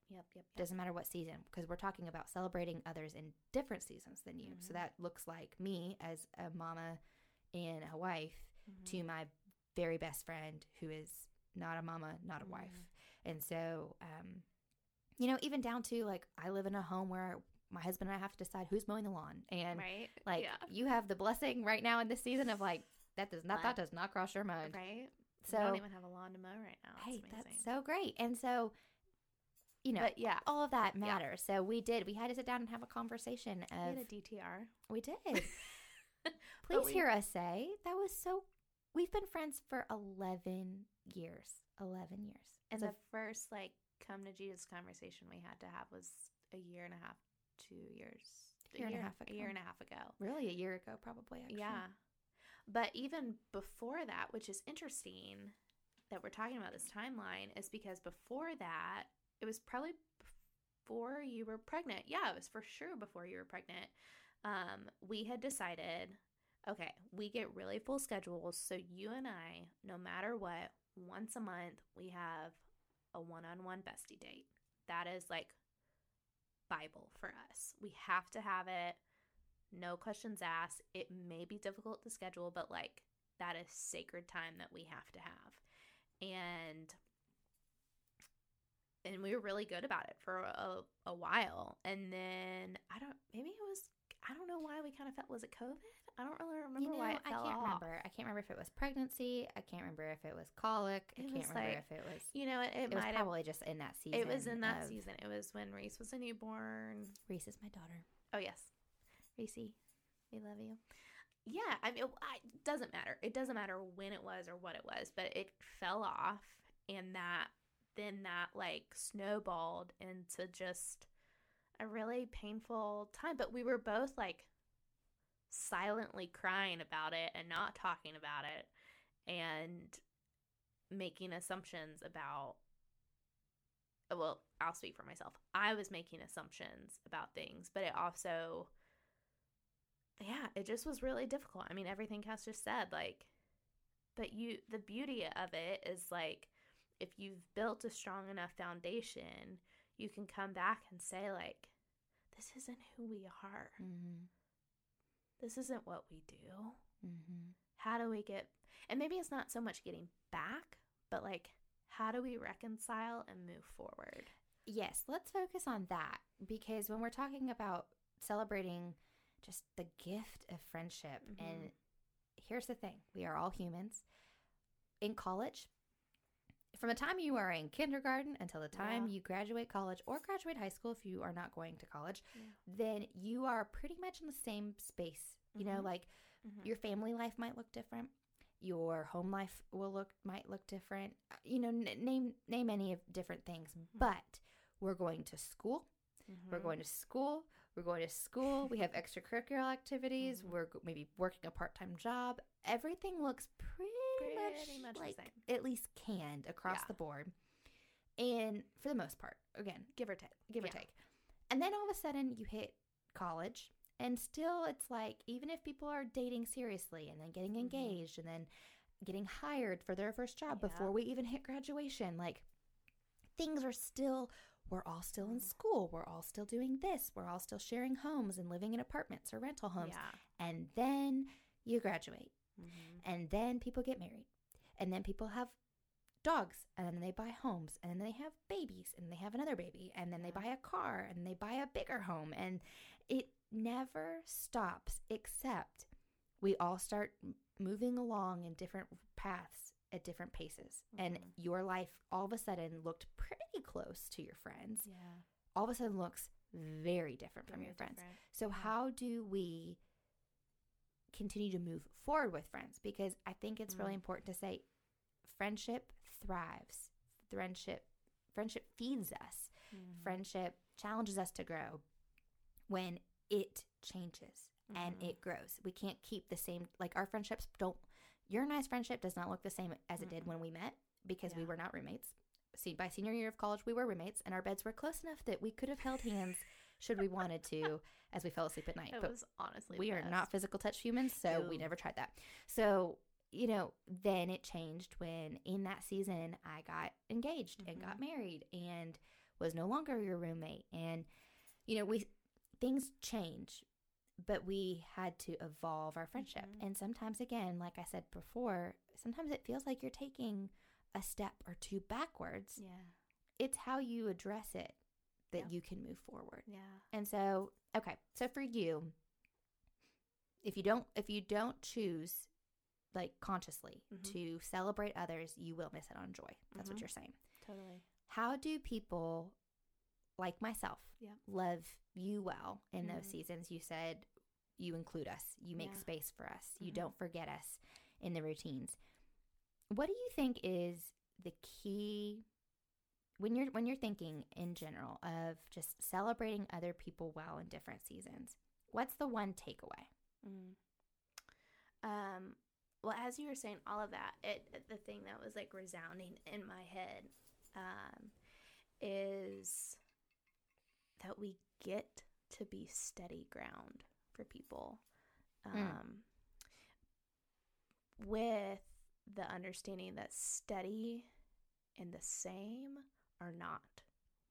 Yep. Yep. Yep. Doesn't matter what season, because we're talking about celebrating others in different seasons than you. So Mhm. that looks like me as a mama and a wife Mhm. to my very best friend who is not a mama, not a wife. Mhm. And so, um, you know, even down to like, I live in a home where my husband and I have to decide who's mowing the lawn. And right. like, yeah. you have the blessing right now in this season of like, that does not, that does not cross your mind. Right. So, we don't even have a lawn to mow right now. It's hey, amazing. that's so great. And so, you know, but yeah, all of that Yeah. matters. So we did. We had to sit down and have a conversation we had a DTR. we did. Please we- hear us say that was so. We've been friends for eleven years. Eleven years. And So the first like come to Jesus conversation we had to have was a year and a half, two years, Year and a half a year and a half ago. really a year ago, probably. Actually. Yeah. But even before that, which is interesting that we're talking about this timeline, is because before that, it was probably before you were pregnant. Yeah, it was for sure before you were pregnant. Um, we had decided, okay, we get really full schedules. So you and I, no matter what, once a month, we have a one on one bestie date. That is like Bible for us. We have to have it no questions asked. It may be difficult to schedule, but like that is sacred time that we have to have. And and we were really good about it for a, a while. And then I don't maybe it was I don't know why we kind of felt was it COVID? I don't really remember You know, why it I fell can't off. remember. I can't remember if it was pregnancy. I can't remember if it was colic. I can't remember like- if it was. You know, it, it, It was might have probably just in that season. it was in that of- season. It was when Reese was a newborn. Reese is my daughter. Oh yes, Reese, we love you. Yeah, I mean, I, it doesn't matter. It doesn't matter when it was or what it was, but it fell off, and that then that like snowballed into just a really painful time. But we were both like silently crying about it and not talking about it, and making assumptions about well, I'll speak for myself. I was making assumptions about things, but it also, yeah, it just was really difficult. I mean, everything Cass just said, like, but you, the beauty of it is like, if you've built a strong enough foundation, you can come back and say, like, this isn't who we are. Mm-hmm. This isn't what we do. Mm-hmm. How do we get, and maybe it's not so much getting back, but like how do we reconcile and move forward? Yes, let's focus on that because when we're talking about celebrating just the gift of friendship, Mhm. and here's the thing we are all humans. In college, from the time you are in kindergarten until the time Yeah. you graduate college or graduate high school, if you are not going to college, Yeah. then you are pretty much in the same space. You know, Mhm. like your family life might look different your home life will look might look different Uh, you know n- name name any of different things but we're going to school we're Mhm. going to school we're going to school we have extracurricular activities Mhm. we're maybe working a part-time job everything looks pretty, Pretty much, much like at least canned across Yeah. the board and for the most part again give or take. give or take. And then all of a sudden you hit college and still it's like even if people are dating seriously and then getting Mhm. engaged and then getting hired for their first job before we even hit graduation, like things are still we're all still in Mhm. school, we're all still doing this, we're all still sharing homes and living in apartments or rental homes. Yeah. And then you graduate Mhm. and then people get married. And then people have dogs. And then they buy homes. And then they have babies. And they have another baby. And then they buy a car. And they buy a bigger home. And it never stops except we all start moving along in different paths at different paces. And Mhm. your life all of a sudden looked pretty close to your friends. Yeah. all of a sudden looks very different from Very your friends. so, Yeah. how do we continue to move forward with friends? Because I think it's really Mm. important to say friendship thrives. Friendship friendship feeds us. Mhm. Friendship challenges us to grow when it changes and Mhm. it grows. We can't keep the same like our friendships don't your and I's friendship does not look the same as it did Mm-mm. when we met because we were not roommates. See, by senior year of college, we were roommates, and our beds were close enough that we could have held hands should we wanted to as we fell asleep at night. It but was honestly we are best. not physical touch humans, so we never tried that. So, you know, then it changed when in that season I got engaged and got married and was no longer your roommate. And, you know, we things change, but we had to evolve our friendship. Mhm. And sometimes, again, like I said before, sometimes it feels like you're taking a step or two backwards. Yeah. It's how you address it that Yeah. you can move forward. Yeah. And so, okay, so for you, if you don't if you don't choose like consciously Mhm. to celebrate others, you will miss it on joy. That's what Mhm. you're saying. Totally. How do people like myself Yep. love you well in those Mhm. seasons? You said you include us, you make Yeah. space for us, you Mhm. don't forget us in the routines. What do you think is the key when you're when you're thinking in general of just celebrating other people well in different seasons? What's the one takeaway? Mm. Um, well, as you were saying all of that, it the thing that was like resounding in my head um, is that we get to be steady ground for people Mm. um, with the understanding that steady and the same are not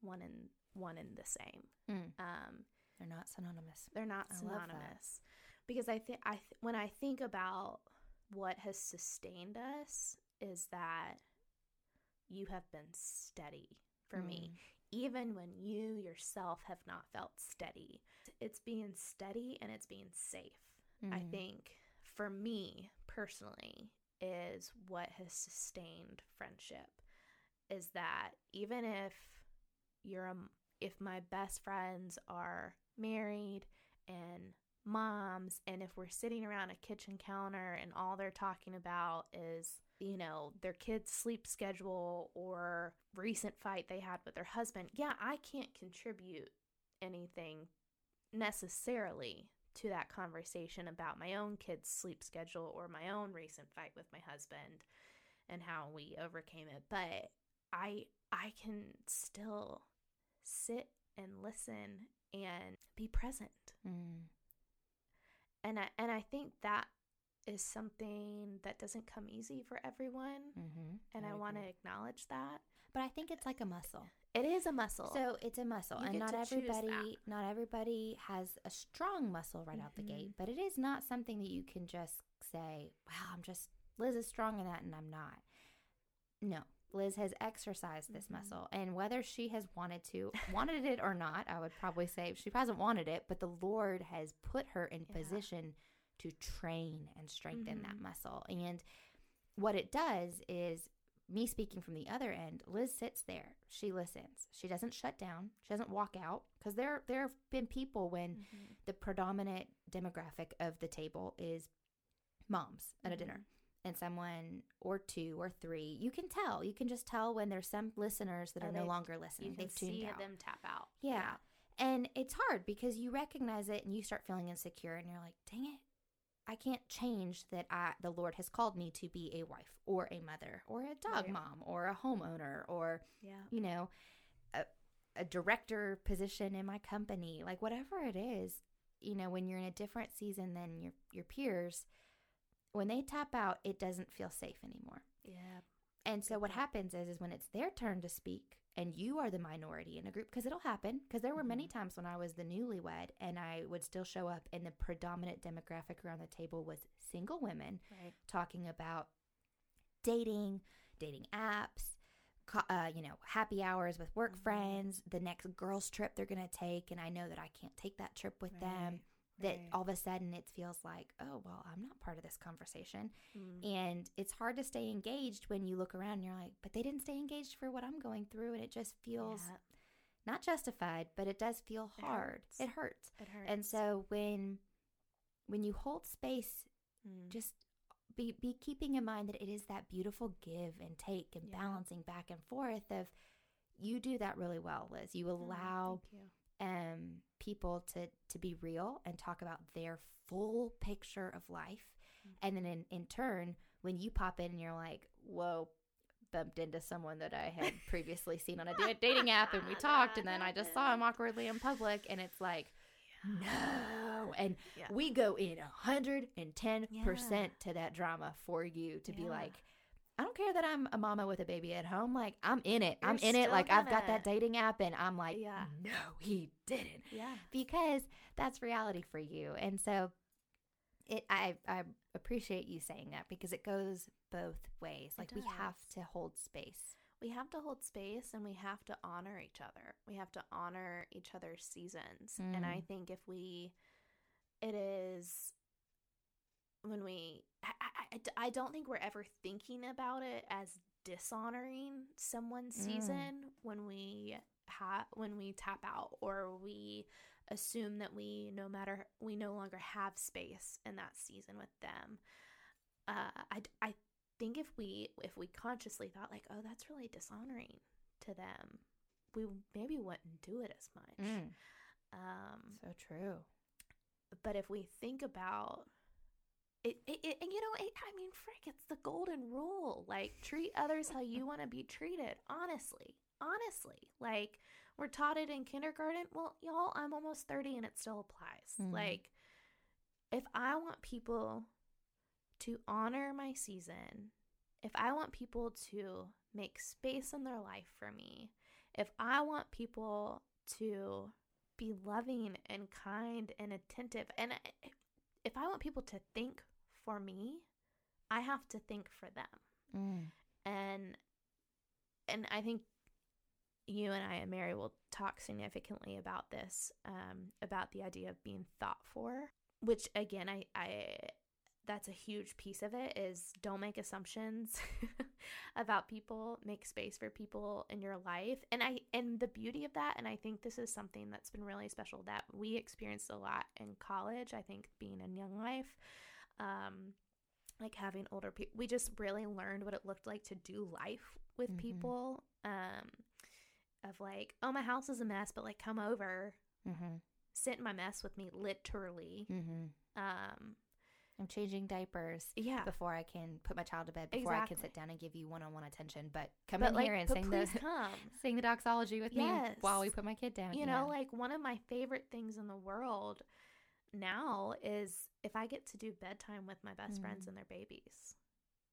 one and one and the same. Mm. Um, They're not synonymous. they're not I synonymous because I think I th- when I think about what has sustained us is that you have been steady for me Mm. even when you yourself have not felt steady it's being steady and it's being safe I Mm. think for me personally is what has sustained friendship is that even if you're a, if my best friends are married and moms and if we're sitting around a kitchen counter and all they're talking about is you know their kids sleep schedule or recent fight they had with their husband yeah I can't contribute anything necessarily to that conversation about my own kids' sleep schedule or my own recent fight with my husband and how we overcame it. But I I can still sit and listen and be present. Mm. And I and I think that is something that doesn't come easy for everyone. Mm-hmm. And I, want to acknowledge that. but I think it's like a muscle. It is a muscle. So it's a muscle, You and not to choose that. everybody, not everybody has a strong muscle right out the gate. Mhm. But it is not something that you can just say, "Wow, I'm just Liz is strong in that, and I'm not." No, Liz has exercised this Mhm. muscle, and whether she has wanted to, wanted it or not, I would probably say she hasn't wanted it, but the Lord has put her in Yeah. position to train and strengthen that Mhm. muscle. And what it does is me speaking from the other end, Liz sits there. She listens. She doesn't shut down. She doesn't walk out because there there have been people when Mhm. the predominant demographic of the table is moms at a dinner Mm-hmm. And someone or two or three you can tell. You can just tell when there's some listeners that Oh, are no longer listening. You can they've tuned see out. them tap out. yeah. and it's hard because you recognize it and you start feeling insecure and you're like dang it. I can't change that i the lord has called me to be a wife or a mother or a dog mom or a homeowner or Yeah. you know, a, a director position in my company, like whatever it is, you know, when you're in a different season than your your peers, when they tap out, it doesn't feel safe anymore. Yeah. And so what happens is is when it's their turn to speak and you are the minority in a group because it'll happen because there were many times when I was the newlywed and I would still show up and the predominant demographic around the table was single women Right. talking about dating, dating apps, uh, you know, happy hours with work Mhm. friends, the next girls' trip they're going to take, and I know that I can't take that trip with them. That right. all of a sudden it feels like, oh, well, I'm not part of this conversation. Mm. And it's hard to stay engaged when you look around and you're like, but they didn't stay engaged for what I'm going through. And it just feels Yeah, not justified, but it does feel It hard. hurts. It hurts. it hurts. And so when when you hold space Mm. just be be keeping in mind that it is that beautiful give and take and Yeah. balancing back and forth of you do that really well liz you allow you. Um people to to be real and talk about their full picture of life Mhm. and then in, in turn when you pop in and you're like whoa bumped into someone that i had previously seen on a da- dating app and we talked and then i just saw him awkwardly in public and it's like no and Yeah. we go in 110% Yeah. to that drama for you to be like I don't care that I'm a mama with a baby at home. Like I'm in it. I'm in it. Like I've got that dating app, and I'm like, Yeah. no, he didn't, Yeah. because that's reality for you. And so, it I I appreciate you saying that because it goes both ways. Like we have to hold space. we have to hold space and we have to honor each other. We have to honor each other's seasons. And I Mm. think if we, it is when we, I don't think we're ever thinking about it as dishonoring someone's Mm. season when we have when we tap out or we assume that we no matter we no longer have space in that season with them uh, I, I think if we if we consciously thought like oh that's really dishonoring to them we maybe wouldn't do it as much um So true. but if we think about it, it, it and you know it, i mean frick it's the golden rule like treat others how you want to be treated honestly honestly like we're taught it in kindergarten well y'all i'm almost 30 and it still applies Mhm. like if i want people to honor my season if i want people to make space in their life for me if i want people to be loving and kind and attentive and if i want people to think for me i have to think for them Mm. and and I think you and I and Mary will talk significantly about this, um, about the idea of being thought for, which again I I that's a huge piece of it is don't make assumptions about people, make space for people in your life. And I and the beauty of that, and I think this is something that's been really special that we experienced a lot in college, I think being in young life. Um like having older people we just really learned what it looked like to do life with Mhm. people um of like oh my house is a mess but like come over Mm-hmm. sit in my mess with me literally Mm-hmm. um I'm changing diapers yeah before I can put my child to bed. Before I can sit down and give you one-on-one attention. But come but in like here and sing the come sing the doxology with me while we put my kid down. you Yeah. know like one of my favorite things in the world now is if i get to do bedtime with my best friends Mm. and their babies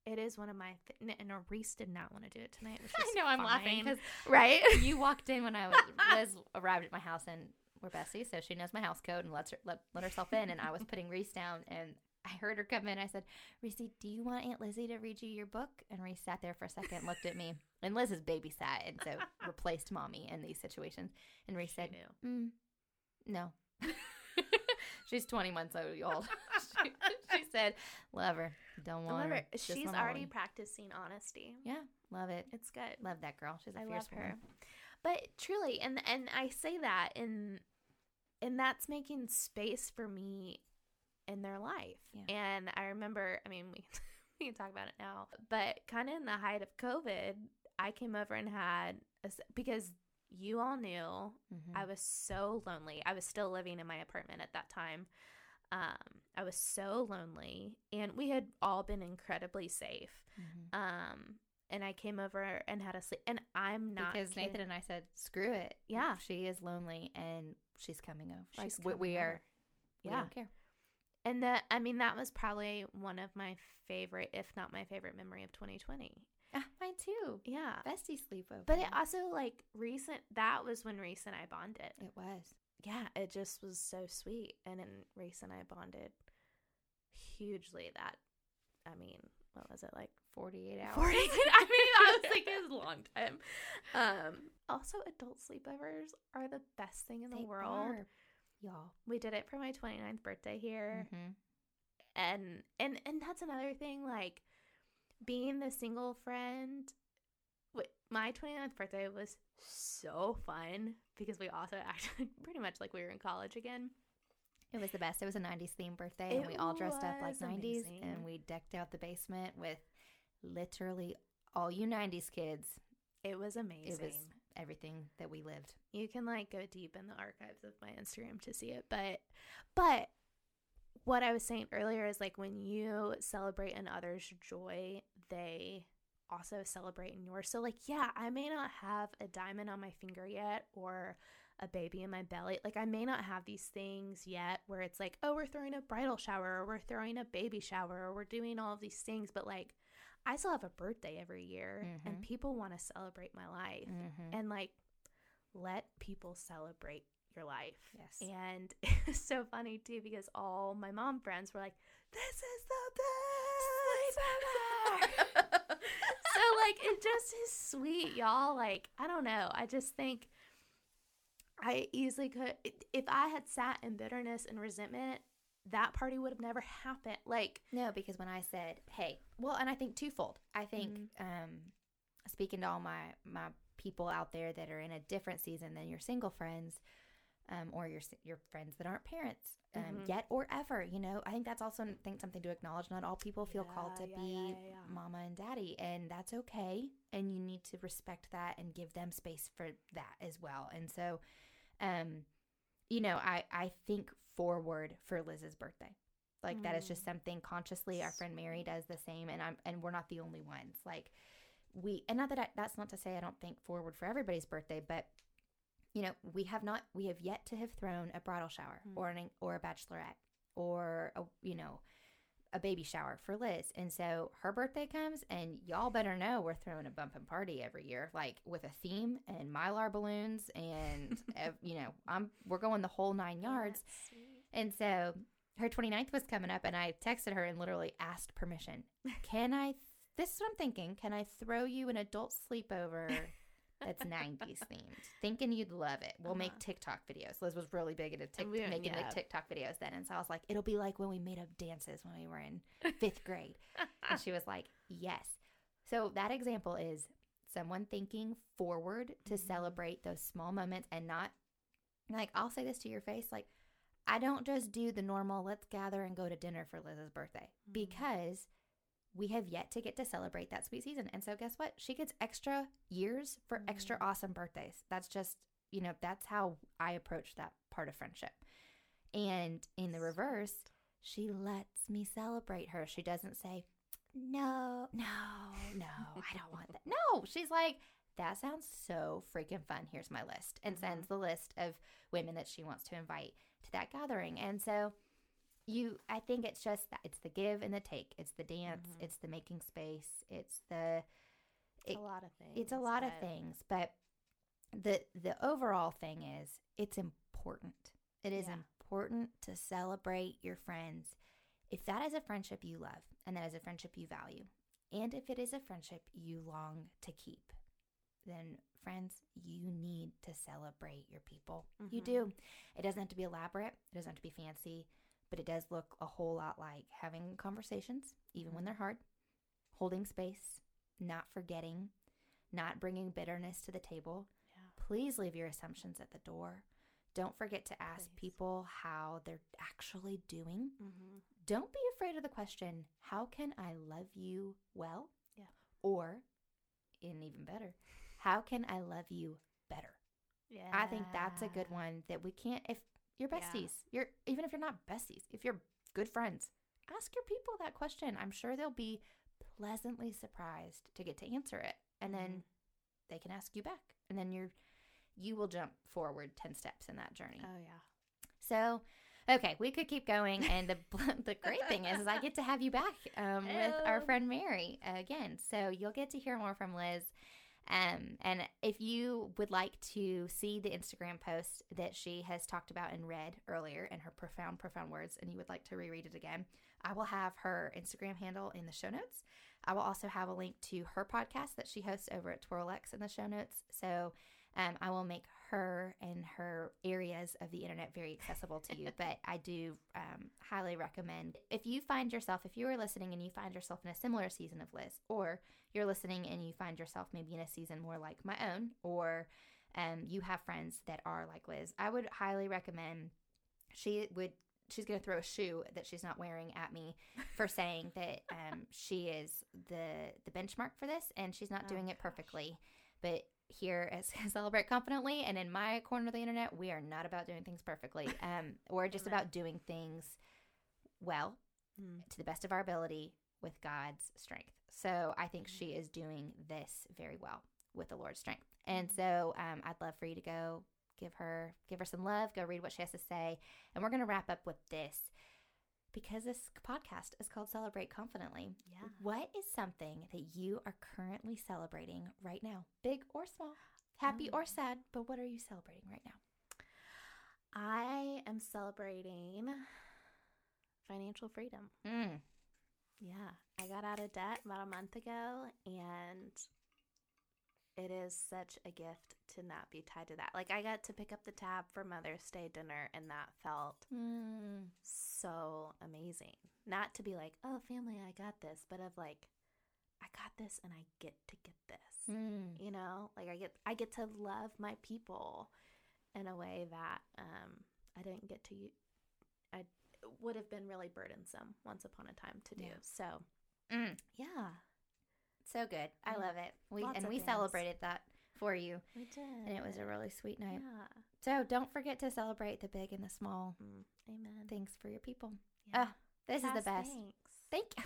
it is one of my th- and Reese did not want to do it tonight which I know I'm laughing because right you walked in when I was Liz arrived at my house and we're besties, so she knows my house code and lets her let, let herself in. And I was putting Reese down, and I heard her come in. I said, Reese, do you want Aunt Lizzie to read you your book? And Reese sat there for a second, looked at me. And Liz is babysat and so replaced mommy in these situations. And Reese said, mm, no. She's 20 months old. she, she said, love her. Don't want Love her. her. She's already horn." practicing honesty. Yeah, love it. It's good. Love that girl. She's a I fierce love her. woman. But truly, and and I say that and and that's making space for me in their life. Yeah. And I remember, I mean, we we can talk about it now, but kind of in the height of COVID, I came over and had a because you all knew Mhm. I was so lonely. I was still living in my apartment at that time. Um, I was so lonely, and we had all been incredibly safe. Mhm. Um, and I came over and had a sleep, and I'm not because kidding. Nathan and I said, "Screw it." Yeah. she is lonely and she's coming over. She's like we, we coming are. over. We Yeah. don't care. And that, I mean, that was probably one of my favorite, if not my favorite memory of 2020. Mine too. Yeah. Bestie sleepover. But it also, like, recent, that was when Reese and I bonded. it was. Yeah, it just was so sweet. And then Reese and I bonded hugely that, I mean, what was it, like 48 hours. 40? I mean, I was like, it was a long time. Um, also, adult sleepovers are the best thing in the They world. are, y'all. We did it for my 29th birthday here. Mhm. and and and that's another thing like being the single friend my 29th birthday was so fun because we also acted pretty much like we were in college again It was the best. It was a 90s themed birthday, and It we all dressed up like 90s, amazing. and we decked out the basement with literally all you 90s kids. it was amazing It was everything that we lived. you can like go deep in the archives of my instagram to see it but but what i was saying earlier is like when you celebrate in others joy they also celebrate in yours so like yeah i may not have a diamond on my finger yet or a baby in my belly like i may not have these things yet where it's like oh we're throwing a bridal shower or we're throwing a baby shower or we're doing all of these things but like i still have a birthday every year and Mhm. people want to celebrate my life Mm-hmm. and like let people celebrate your life. Yes. And it's so funny too because all my mom friends were like, "This is the best sleepover." so like it just is sweet, y'all. Like I don't know. I just think I easily could if I had sat in bitterness and resentment, that party would have never happened. Like No, because when I said, "Hey," well, and I think twofold. I think, Mhm. um, speaking to all my my people out there that are in a different season than your single friends, um, or your your friends that aren't parents um, Mhm. yet or ever, you know, I think that's also I think something to acknowledge. Not all people feel called to Yeah, yeah, be yeah, yeah, yeah. mama and daddy, and that's okay. And you need to respect that and give them space for that as well. And so, um, you know, I I think forward for Liz's birthday. Like that is just Mm. something consciously our friend Mary does the same and I'm and we're not the only ones. Like we and not that I, that's not to say I don't think forward for everybody's birthday, but you know, we have not we have yet to have thrown a bridal shower Mm. or an or a bachelorette or a you know, a baby shower for Liz. And so her birthday comes and y'all better know we're throwing a bumping party every year, like with a theme and mylar balloons and you know, I'm we're going the whole nine yards. And so her 29th was coming up, and I texted her and literally asked permission. Can I, this is what I'm thinking, can I throw you an adult sleepover that's 90s themed? Thinking you'd love it. We'll make Uh-huh. TikTok videos. Liz was really big into tic- we- making yeah. like TikTok videos then. And so I was like, it'll be like when we made up dances when we were in fifth grade. And she was like, yes. So that example is someone thinking forward to Mhm. celebrate those small moments and not like I'll say this to your face like I don't just do the normal let's gather and go to dinner for Liz's birthday Mhm. because we have yet to get to celebrate that sweet season. And so guess what? She gets extra years for extra Mhm. awesome birthdays. That's just, you know, that's how I approach that part of friendship. And in the reverse, she lets me celebrate her. She doesn't say, no, no, no, I don't want that. No, she's like, that sounds so freaking fun. Here's my list. And sends the list of women that she wants to invite to that gathering. And so you, I think it's just that it's the give and the take. It's the dance, Mhm. it's the making space, it's the, It's it- a lot of things. it's a lot of but- things. But the, the overall thing is it's important. It is Yeah. important to celebrate your friends If that is a friendship you love and that is a friendship you value, and if it is a friendship you long to keep, then friends, you need to celebrate your people. You Mhm. do. It doesn't have to be elaborate, it doesn't have to be fancy, but it does look a whole lot like having conversations, even when Mhm. they're hard, holding space, not forgetting, not bringing bitterness to the table. Yeah. Please leave your assumptions at the door. Don't forget to ask Please. people how they're actually doing. Mm-hmm. Don't be afraid of the question, How can I love you well? Yeah. Or, and even better, How can I love you better? Yeah. I think that's a good one that we can't if Yeah. besties. You're even if you're not besties, if you're good friends, ask your people that question. I'm sure they'll be pleasantly surprised to get to answer it. And then Mhm. they can ask you back. And then you're you will jump forward 10 steps in that journey. Oh yeah. So, okay, we could keep going, and the the great thing is, is I get to have you back um, with our friend Mary again. So you'll get to hear more from Liz. Um, and if you would like to see the Instagram post that she has talked about and read earlier in her profound, profound words, and you would like to reread it again, I will have her Instagram handle in the show notes. I will also have a link to her podcast that she hosts over at TwirlX in the show notes. So um, I will make her and her areas of the internet very accessible to you. but I do um, highly recommend if you find yourself, if you are listening and you find yourself in a similar season of Liz, or you're listening and you find yourself maybe in a season more like my own, or um, you have friends that are like Liz, I would highly recommend. She would. She's going to throw a shoe that she's not wearing at me for saying that um, she is the the benchmark for this, and she's not Oh, doing it gosh. perfectly. But here at Celebrate Confidently and in my corner of the internet, we are not about doing things perfectly. Um, we're just Amen. about doing things well Mm. to the best of our ability with God's strength. So I think she is doing this very well with the Lord's strength. And so um, I'd love for you to go give her give her some love, go read what she has to say, and we're going to wrap up with this because this podcast is called Celebrate Confidently. Yeah. What is something that you are currently celebrating right now, big or small, happy or Mm. sad? But what are you celebrating right now? I am celebrating financial freedom. Mm. Yeah, I got out of debt about a month ago, and it is such a gift to not be tied to that. Like, I got to pick up the tab for Mother's Day dinner, and that felt Mm. so amazing. Not to be like, oh, family, I got this, but of like, I got this, and I get to get this. Mm. You know, like I get, I get to love my people in a way that um, I didn't get to. I would have been really burdensome once upon a time to do. Yeah. So, Mm. yeah, So good. I love it. We Lots and we things. celebrated that for you, we did, and it was a really sweet night. yeah. So don't forget to celebrate the big and the small Mm, amen. things for your people. Yeah. Ah, This is the best. Thanks. Thank you.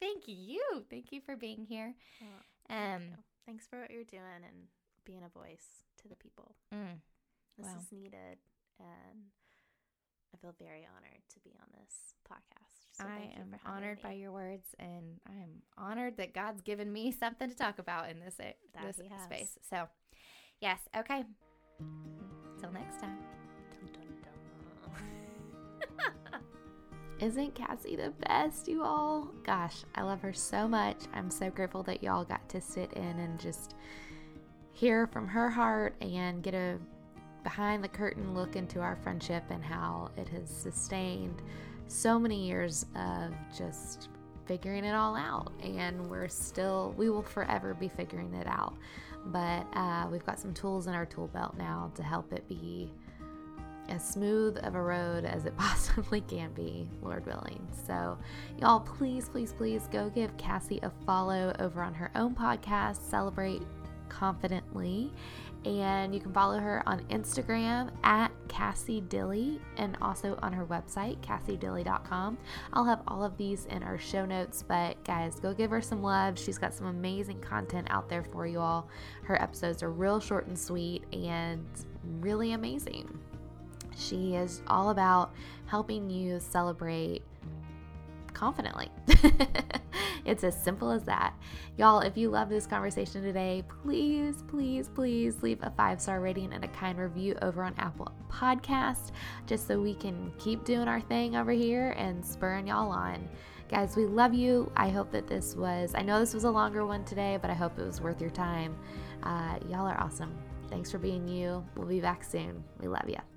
Thank you. Thank you for being here. Well, Um. Thanks for what you're doing and being a voice to the people. mm, This Wow. is needed, and I feel very honored to be on this podcast. So I am honored me. by your words, and I am honored that God's given me something to talk about in this That this space. So, yes. Okay. Till next time. Isn't Cassie the best, you all? Gosh, I love her so much. I'm so grateful that y'all got to sit in and just hear from her heart and get a behind the curtain look into our friendship and how it has sustained so many years of just figuring it all out. And we're still, we will forever be figuring it out. But uh, we've got some tools in our tool belt now to help it be as smooth of a road as it possibly can be, Lord willing. So, y'all, please, please, please go give Cassie a follow over on her own podcast, Celebrate Confidently. And you can follow her on Instagram at Cassie Dilly and also on her website, cassiedilly.com. I'll have all of these in our show notes, but guys, go give her some love. She's got some amazing content out there for you all. Her episodes are real short and sweet and really amazing. She is all about helping you celebrate confidently. It's as simple as that. Y'all, if you love this conversation today, please, please, please leave a five star rating and a kind review over on Apple Podcast just so we can keep doing our thing over here and spurring y'all on. Guys, we love you. I hope that this was, I know this was a longer one today, but I hope it was worth your time. Uh, y'all are awesome. Thanks for being you. We'll be back soon. We love you.